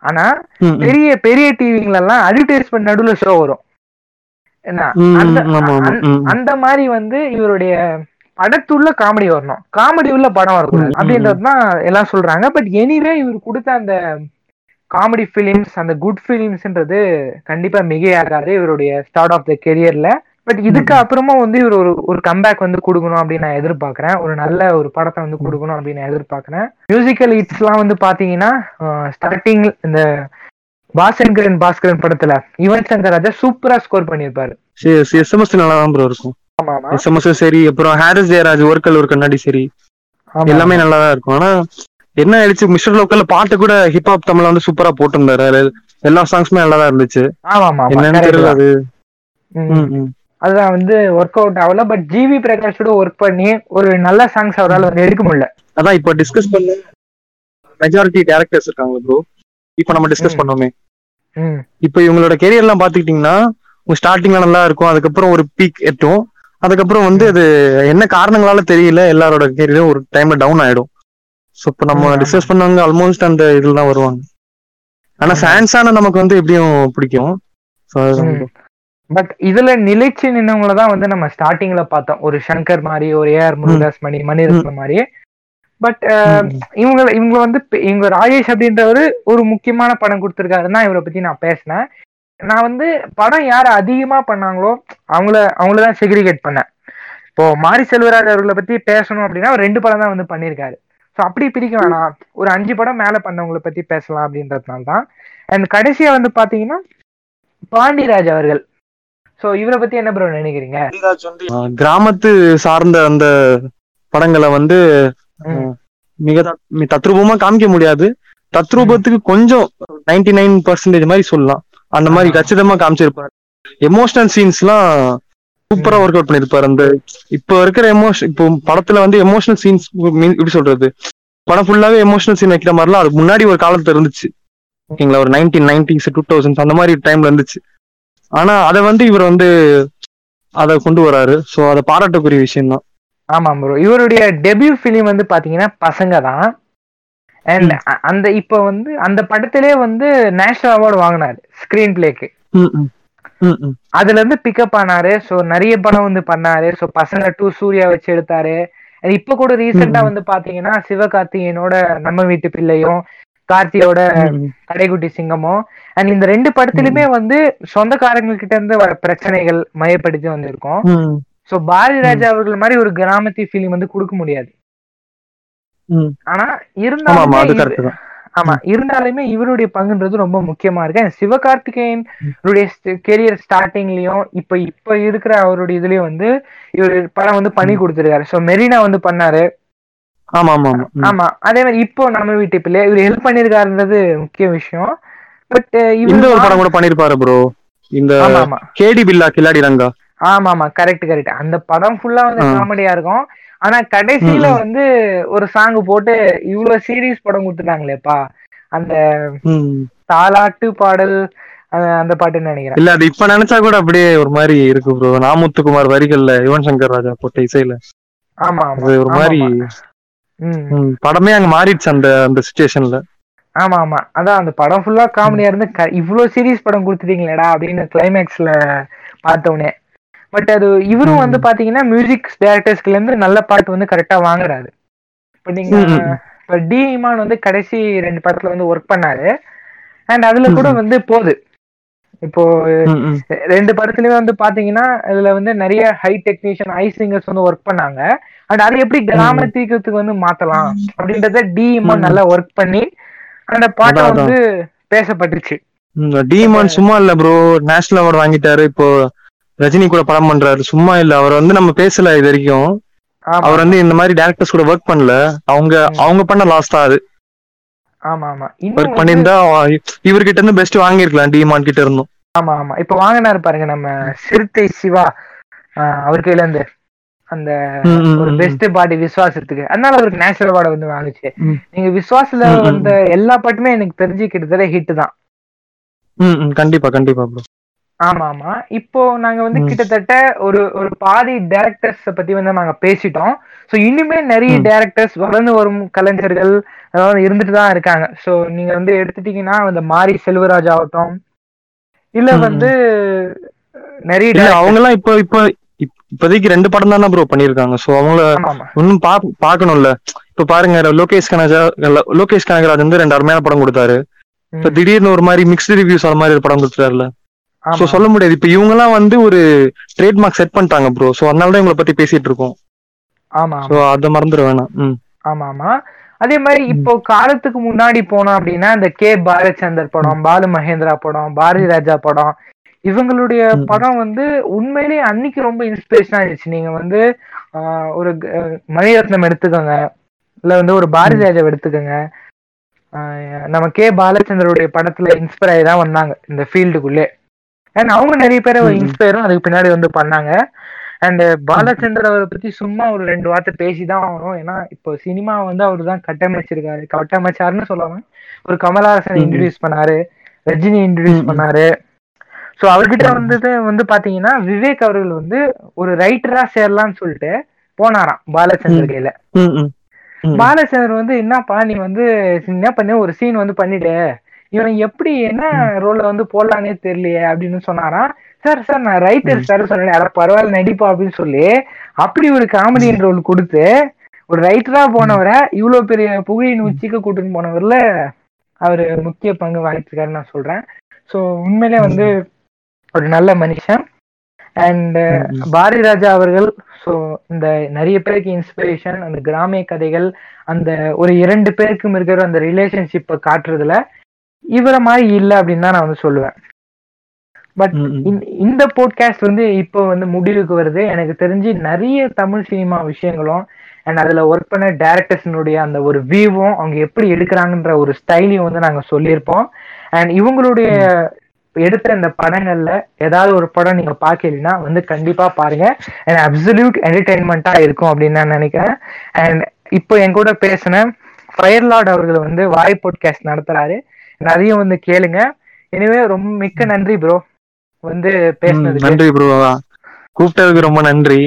ஆனா. பெரிய பெரிய டிவிங்கள எல்லாம் அட்வர்டைஸ்மெண்ட் நடுவுல ஷோ வரும். என்ன அந்த அந்த- மாதிரி வந்து இவருடைய படத்துள்ள காமெடி வரணும். காமெடி உள்ள படம் வரக்கூடாது. அப்படின்றது தான் எல்லாம் சொல்றாங்க. பட் எனிவே இவர் கொடுத்த அந்த காமெடி ஃபிலிம்ஸ் அந்த குட் ஃபிலிம்ஸ்ன்றது கண்டிப்பா மிகையாகாது இவருடைய ஸ்டார்ட் ஆஃப் த கெரியர்ல பட் இதுக்கு அப்புறமா வந்து இவர் ஒரு ஒரு கம்பேக் வந்து கொடுக்கணும் அப்படின்னு நான் எதிர்பார்க்கறேன். ஒரு நல்ல ஒரு படத்தை வந்து கொடுக்கணும் அப்படின்னு நான் எதிர்பார்க்கறேன். மியூசிக்கல் ஹிட்ஸ்லாம் வந்து பாத்தீங்கன்னா ஸ்டார்டிங் இந்த பாசன்கரன் பாஸ்கரன் படத்துல யுவன் சங்கர் ராஜா சூப்பரா ஸ்கோர் பண்ணியிருப்பாரு. எஸ்எம்எஸ் நல்லா தான் ப்ரோ இருக்கும். எஸ்எம்எஸ் சரி அப்புறம் ஹாரிஸ் ஜெயராஜ் ஒர்க்கல் ஒரு கண்ணாடி சரி. எல்லாமே ஆமா. நல்லா தான் இருக்கும். ஆனா என்ன ஆயிடுச்சு மிஸ்டர் லோக்கல்ல பாட்டு கூட ஹிப்ஹாப் தமிழ்ல வந்து சூப்பரா போட்டிருந்தாரு. எல்லா சாங்ஸுமே நல்லா தான் இருந்துச்சு. என்னன்னு தெரியல. அது. அதுதான் வந்து ஒர்க் அவுட் ஆகல. பட் ஜிவி பிரகாஷோட ஒர்க் பண்ணி ஒரு நல்ல சாங்ஸ் அவரால் வந்து எடுக்க முடியல. அதான் இப்ப டிஸ்கஸ் பண்ண மெஜாரிட்டி டேரக்டர்ஸ் இருக்காங்க ப்ரோ இப்ப நம்ம டிஸ்கஸ். பண்ணோமே. இப்ப இவங்களோட கெரியர் எல்லாம் பாத்துக்கிட்டீங்கன்னா ஸ்டார்டிங்ல நல்லா இருக்கும். அதுக்கப்புறம் ஒரு பீக் எட்டும். அதுக்கப்புறம் வந்து அது என்ன காரணங்களால தெரியல எல்லாரோட கெரியரும் ஒரு டைம்ல டவுன் ஆயிடும். சோ இப்ப நம்ம. டிஸ்கஸ் பண்ணவங்க ஆல்மோஸ்ட் அந்த இதுல தான் வருவாங்க. ஆனா. ஃபேன்ஸான நமக்கு வந்து எப்படியும் பிடிக்கும். பட் இதுல நிலைச்சு நின்னவங்கள தான் வந்து நம்ம ஸ்டார்டிங்ல பார்த்தோம். ஒரு சங்கர் மாதிரி ஒரு ஏஆர் முருகதாஸ் மணி மணிரத்னம் மாதிரி. பட் இவங்க இவங்க வந்து இவங்க ராஜேஷ் அப்படின்றவரு ஒரு முக்கியமான படம் கொடுத்திருக்காருன்னா இவரை பத்தி நான் பேசினேன். நான் வந்து படம் யார் அதிகமா பண்ணாங்களோ அவங்கள அவங்கள தான் செக்ரிகேட் பண்ணேன். இப்போ மாரி செல்வராஜ் அவர்களை பத்தி பேசணும் அப்படின்னா ரெண்டு படம் தான் வந்து பண்ணியிருக்காரு. ஸோ அப்படி பிரிக்க வேணாம். ஒரு அஞ்சு படம் மேல பண்ணவங்கள பத்தி பேசலாம் அப்படின்றதுனால தான். அண்ட் கடைசியா வந்து பாத்தீங்கன்னா பாண்டியராஜ் அவர்கள். சோ இவரை பத்தி என்ன ப்ரோ நினைக்கிறீங்க? கிராமத்து சார்ந்த அந்த படங்களை வந்து மிக தத்- தத்ரூபமா காமிக்க முடியாது. தத்ரூபத்துக்கு கொஞ்சம் நைன்டி நைன் பர்சன்டேஜ் மாதிரி சொல்லலாம். அந்த மாதிரி. கச்சிதமா காமிச்சிருப்பாரு. எமோஷனல் சீன்ஸ்லாம் சூப்பரா ம். ஒர்க் அவுட் பண்ணிருப்பாரு. அந்த இப்போ இருக்கிற எமோஷன் இப்போ படத்துல வந்து எமோஷனல் சீன்ஸ் எப்படி சொல்றது? படம் ஃபுல்லாவே எமோஷனல் சீன் வைக்கிற மாதிரிலாம் அதுக்கு முன்னாடி ஒரு காலத்துல இருந்துச்சு. ஓகேங்களா? ஒரு நைன்டீன் நைன்டிஸ் டூ தௌசண்ட்ஸ் அந்த மாதிரி டைம்ல இருந்துச்சு. ஆனா அதை வந்து இவர் வந்து அதை கொண்டு வராரு. சோ அதை பாராட்டக்கூடிய விஷயம் தான் ஆமா ப்ரோ இவருடைய டெபியூ ஃபிலிம் வந்து பாத்தீங்கன்னா பசங்க தான் அண்ட் அந்த இப்ப வந்து அந்த படத்திலே வந்து நேஷனல் அவார்டு வாங்கினாரு ஸ்கிரீன் பிளேக்கு அதுல இருந்து பிக்கப் ஆனாரு. சோ நிறைய படம் வந்து பண்ணாரு. சோ பசங்க டூ சூர்யா வச்சு எடுத்தாரு. இப்ப கூட ரீசெண்டா. வந்து பாத்தீங்கன்னா சிவகார்த்திகேயனோட நம்ம வீட்டு பிள்ளையும் கார்த்தியோட கடைக்குட்டி சிங்கமும் அண்ட் இந்த ரெண்டு படத்திலுமே வந்து சொந்தக்காரங்க கிட்ட இருந்து வர பிரச்சனைகள் மையப்படுத்தி வந்திருக்கும். சோ பாரதி ராஜா அவர்கள் மாதிரி ஒரு கிராமத்தி ஃபீலிங் வந்து கொடுக்க முடியாது. ஆனா இருந்தாலுமே ஆமா இருந்தாலுமே இவருடைய பங்குன்றது ரொம்ப முக்கியமா இருக்கு. சிவகார்த்திகேயன் கெரியர் ஸ்டார்டிங்லயும் இப்ப இப்ப இருக்கிற அவருடைய இதுலயும் வந்து இவர் படம் வந்து பண்ணி கொடுத்திருக்காரு. சோ மெரினா வந்து பண்ணாரு. ஆமா ஆமா ஆமா. அதே மாதிரி இப்போ நம்ம வீட்டு பிள்ளை இவர் ஹெல்ப் பண்ணிருக்காருன்றது முக்கிய விஷயம். பட் இந்த ஒரு படம் கூட பண்ணிருப்பாரு ப்ரோ இந்த கேடி பில்லா கில்லாடி ரங்கா. ஆமா ஆமா கரெக்ட் கரெக்ட் அந்த படம் ஃபுல்லா வந்து. காமெடியா இருக்கும். ஆனா கடைசியில. வந்து ஒரு சாங் போட்டு இவ்வளவு சீரியஸ் படம் கொடுத்துட்டாங்களேப்பா. அந்த. தாலாட்டு பாடல் அந்த- பாட்டுன்னு நினைக்கிறேன். இல்ல அது இப்ப நினைச்சா கூட அப்படியே ஒரு மாதிரி இருக்கு ப்ரோ நாமுத்துக்குமார் வரிகள்ல யுவன் சங்கர் ராஜா போட்ட இசையில. ஆமா ஒரு மாதிரி படமே அங்க மாறிடுச்சு அந்த அந்த சுச்சுவேஷன்ல ஆமா ஆமா அதான் அந்த படம் ஃபுல்லா காமெடியா இருந்து இவ்வளவு சீரியஸ் படம் கொடுத்துட்டீங்களேடா அப்படின்னு கிளைமேக்ஸ்ல பார்த்தோன்னே பட் அது இவரும். வந்து பாத்தீங்கன்னா மியூசிக் டைரக்டர்ஸ்ல இருந்து நல்ல பாட்டு வந்து கரெக்டா வாங்குறாரு. இப்ப நீங்க. இப்ப டி இமான் வந்து கடைசி ரெண்டு படத்துல வந்து ஒர்க் பண்ணாரு. அண்ட் அதுல கூட. வந்து போகுது. இப்போ ரெண்டு படத்துலயும் வந்து பாத்தீங்கன்னா இதுல வந்து நிறைய ஹை டெக்னீஷியன் ஹை சிங்கர்ஸ் வந்து ஒர்க் பண்ணாங்க. அண்ட் அது எப்படி கிராமத்தீக்கத்துக்கு வந்து மாத்தலாம் அப்படின்றத டி இமான் ம். நல்லா ஒர்க் பண்ணி அந்த பாட்டை வந்து பேசப்பட்டுச்சு. டீமான் சும்மா இல்ல ப்ரோ நேஷனல் அவார்டு வாங்கிட்டாரு. இப்போ ரஜினி கூட படம் பண்றாரு. சும்மா இல்ல. அவர் வந்து நம்ம பேசல இது வரைக்கும். அவர் வந்து இந்த மாதிரி டேரக்டர்ஸ் கூட ஒர்க் பண்ணல. அவங்க. அவங்க பண்ண லாஸ்ட் தான் அது. ஆமா ஆமா ஒர்க் பண்ணியிருந்தா இவர்கிட்ட இருந்து பெஸ்ட் வாங்கியிருக்கலாம் டிமான் கிட்ட இருந்தும். ஆமா ஆமா இப்ப வாங்கினாரு பாருங்க நம்ம சிறுத்தை சிவா. அவர் கையில இருந்து அந்த ஒரு பெஸ்ட் பாடி விசுவாசத்துக்கு. அதனால அவருக்கு நேஷனல் அவார்டு வந்து வாங்குச்சு. நீங்க விசுவாசல வந்த எல்லா பாட்டுமே எனக்கு தெரிஞ்சு கிட்டத்தட்ட ஹிட் தான் கண்டிப்பா கண்டிப்பா ப்ரோ ஆமா ஆமா இப்போ நாங்க வந்து. கிட்டத்தட்ட ஒரு ஒரு பாதி டேரக்டர்ஸ் பத்தி வந்து நாங்க பேசிட்டோம். சோ இனிமே நிறைய. டேரக்டர்ஸ் வளர்ந்து வரும் கலைஞர்கள் அதாவது இருந்துட்டு தான் இருக்காங்க. சோ நீங்க வந்து எடுத்துட்டீங்கன்னா அந்த மாரி செல்வராஜ் ஆகட்டும் இல்ல வந்து நிறைய அவங்க எல்லாம் இப்போ இப்போ இப்- இப்போதைக்கு ரெண்டு படம் தானே ப்ரோ பண்ணிருக்காங்க சோ அவங்கள இன்னும் பா பாக்கணும்ல. இப்ப பாருங்க லோகேஷ் கனகரா லோகேஷ் கனகராஜ் வந்து ரெண்டு அருமையான படம் கொடுத்தாரு. இப்ப. திடீர்னு ஒரு மாதிரி மிக்ஸ்டு ரிவ்யூஸ் அந்த மாதிரி ஒரு படம் கொடுத்துட்டாருல. சோ சொல்ல முடியாது. இப்ப இவங்க எல்லாம் வந்து ஒரு ட்ரேட்மார்க் செட் பண்ணிட்டாங்க ப்ரோ சோ அதனால தான் இவங்களை பத்தி பேசிட்டு இருக்கோம். ஆமா சோ அத மறந்துட வேணாம். ஆமா ஆமா. அதே மாதிரி இப்போ காலத்துக்கு முன்னாடி போனோம் அப்படின்னா இந்த கே. பாலச்சந்தர் படம் பாலு மகேந்திரா படம் பாரதி ராஜா படம் இவங்களுடைய. படம் வந்து உண்மையிலேயே அன்னைக்கு ரொம்ப இன்ஸ்பிரேஷனா இருந்துச்சு. நீங்க வந்து ஒரு மணிரத்னம் எடுத்துக்கோங்க. இல்ல வந்து ஒரு பாரதி ராஜா எடுத்துக்கோங்க. நம்ம கே. பாலச்சந்தருடைய படத்துல இன்ஸ்பயர் ஆகி தான் வந்தாங்க இந்த ஃபீல்டுக்குள்ளே அண்ட் அவங்க நிறைய பேரை. இன்ஸ்பயரும் அதுக்கு பின்னாடி வந்து பண்ணாங்க அண்ட் பாலச்சந்தர் அவரை பத்தி சும்மா ஒரு ரெண்டு வார்த்தை பேசிதான் ஆகணும் ஏன்னா இப்போ சினிமா வந்து அவர் தான் கட்டமைச்சிருக்காரு கட்டமைச்சாருன்னு சொல்லாம ஒரு கமலஹாசன். இன்ட்ரடியூஸ் பண்ணாரு ரஜினி இன்ட்ரடியூஸ். பண்ணாரு சோ அவர்கிட்ட. வந்தது வந்து பாத்தீங்கன்னா விவேக் அவர்கள் வந்து ஒரு ரைட்டரா சேரலாம்னு சொல்லிட்டு போனாராம் பாலச்சந்தர் கையில. பாலச்சந்தர் வந்து என்னப்பா நீ வந்து என்ன பண்ண ஒரு சீன் வந்து பண்ணிட்டு இவனை எப்படி என்ன ரோல்ல வந்து போடலானே தெரியலையே அப்படின்னு சொன்னாராம் சார் சார் நான் ரைட்டர் சார் சொன்னேன். அட பரவாயில்ல நடிப்பா அப்படின்னு சொல்லி அப்படி ஒரு காமெடியன் ரோல் கொடுத்து ஒரு ரைட்டரா போனவரை இவ்வளவு பெரிய புகையின் உச்சிக்கு கூட்டின்னு போனவர்ல அவரு முக்கிய பங்கு வகிச்சிருக்காருன்னு நான் சொல்றேன். சோ உண்மையிலே வந்து ஒரு நல்ல மனுஷன். அண்ட். பாரதி ராஜா அவர்கள் ஸோ இந்த நிறைய பேருக்கு இன்ஸ்பிரேஷன் அந்த கிராமிய கதைகள் அந்த ஒரு இரண்டு பேருக்கும் இருக்கிற அந்த ரிலேஷன்ஷிப்பை காட்டுறதுல இவரை மாதிரி இல்லை அப்படின்னு தான் நான் வந்து சொல்லுவேன். பட். இந்த போட்காஸ்ட் வந்து இப்போ வந்து முடிவுக்கு வருது. எனக்கு தெரிஞ்சு நிறைய தமிழ் சினிமா விஷயங்களும் அண்ட் அதுல ஒர்க் பண்ண டேரக்டர்ஸினுடைய அந்த ஒரு வியூவும் அவங்க எப்படி எடுக்கிறாங்கன்ற ஒரு ஸ்டைலையும் வந்து நாங்க சொல்லியிருப்போம். அண்ட் இவங்களுடைய எடுத்த இந்த படங்கள்ல ஏதாவது ஒரு படம் நீங்க பார்க்கலைன்னா வந்து கண்டிப்பா பாருங்க. அண்ட் அப்சல்யூட் என்டர்டைன்மெண்ட்டா இருக்கும் அப்படின்னு நான் நினைக்கிறேன். அண்ட் இப்போ என் கூட பேசின ஃபயர்லார்ட் அவர்கள் வந்து வாய் பாட்காஸ்ட் நடத்துறாரு. அதையும் வந்து கேளுங்க. எனவே ரொம்ப மிக்க நன்றி ப்ரோ வந்து ம், பேசினதுக்கு. நன்றி ப்ரோ கூப்பிட்டதுக்கு ரொம்ப நன்றி.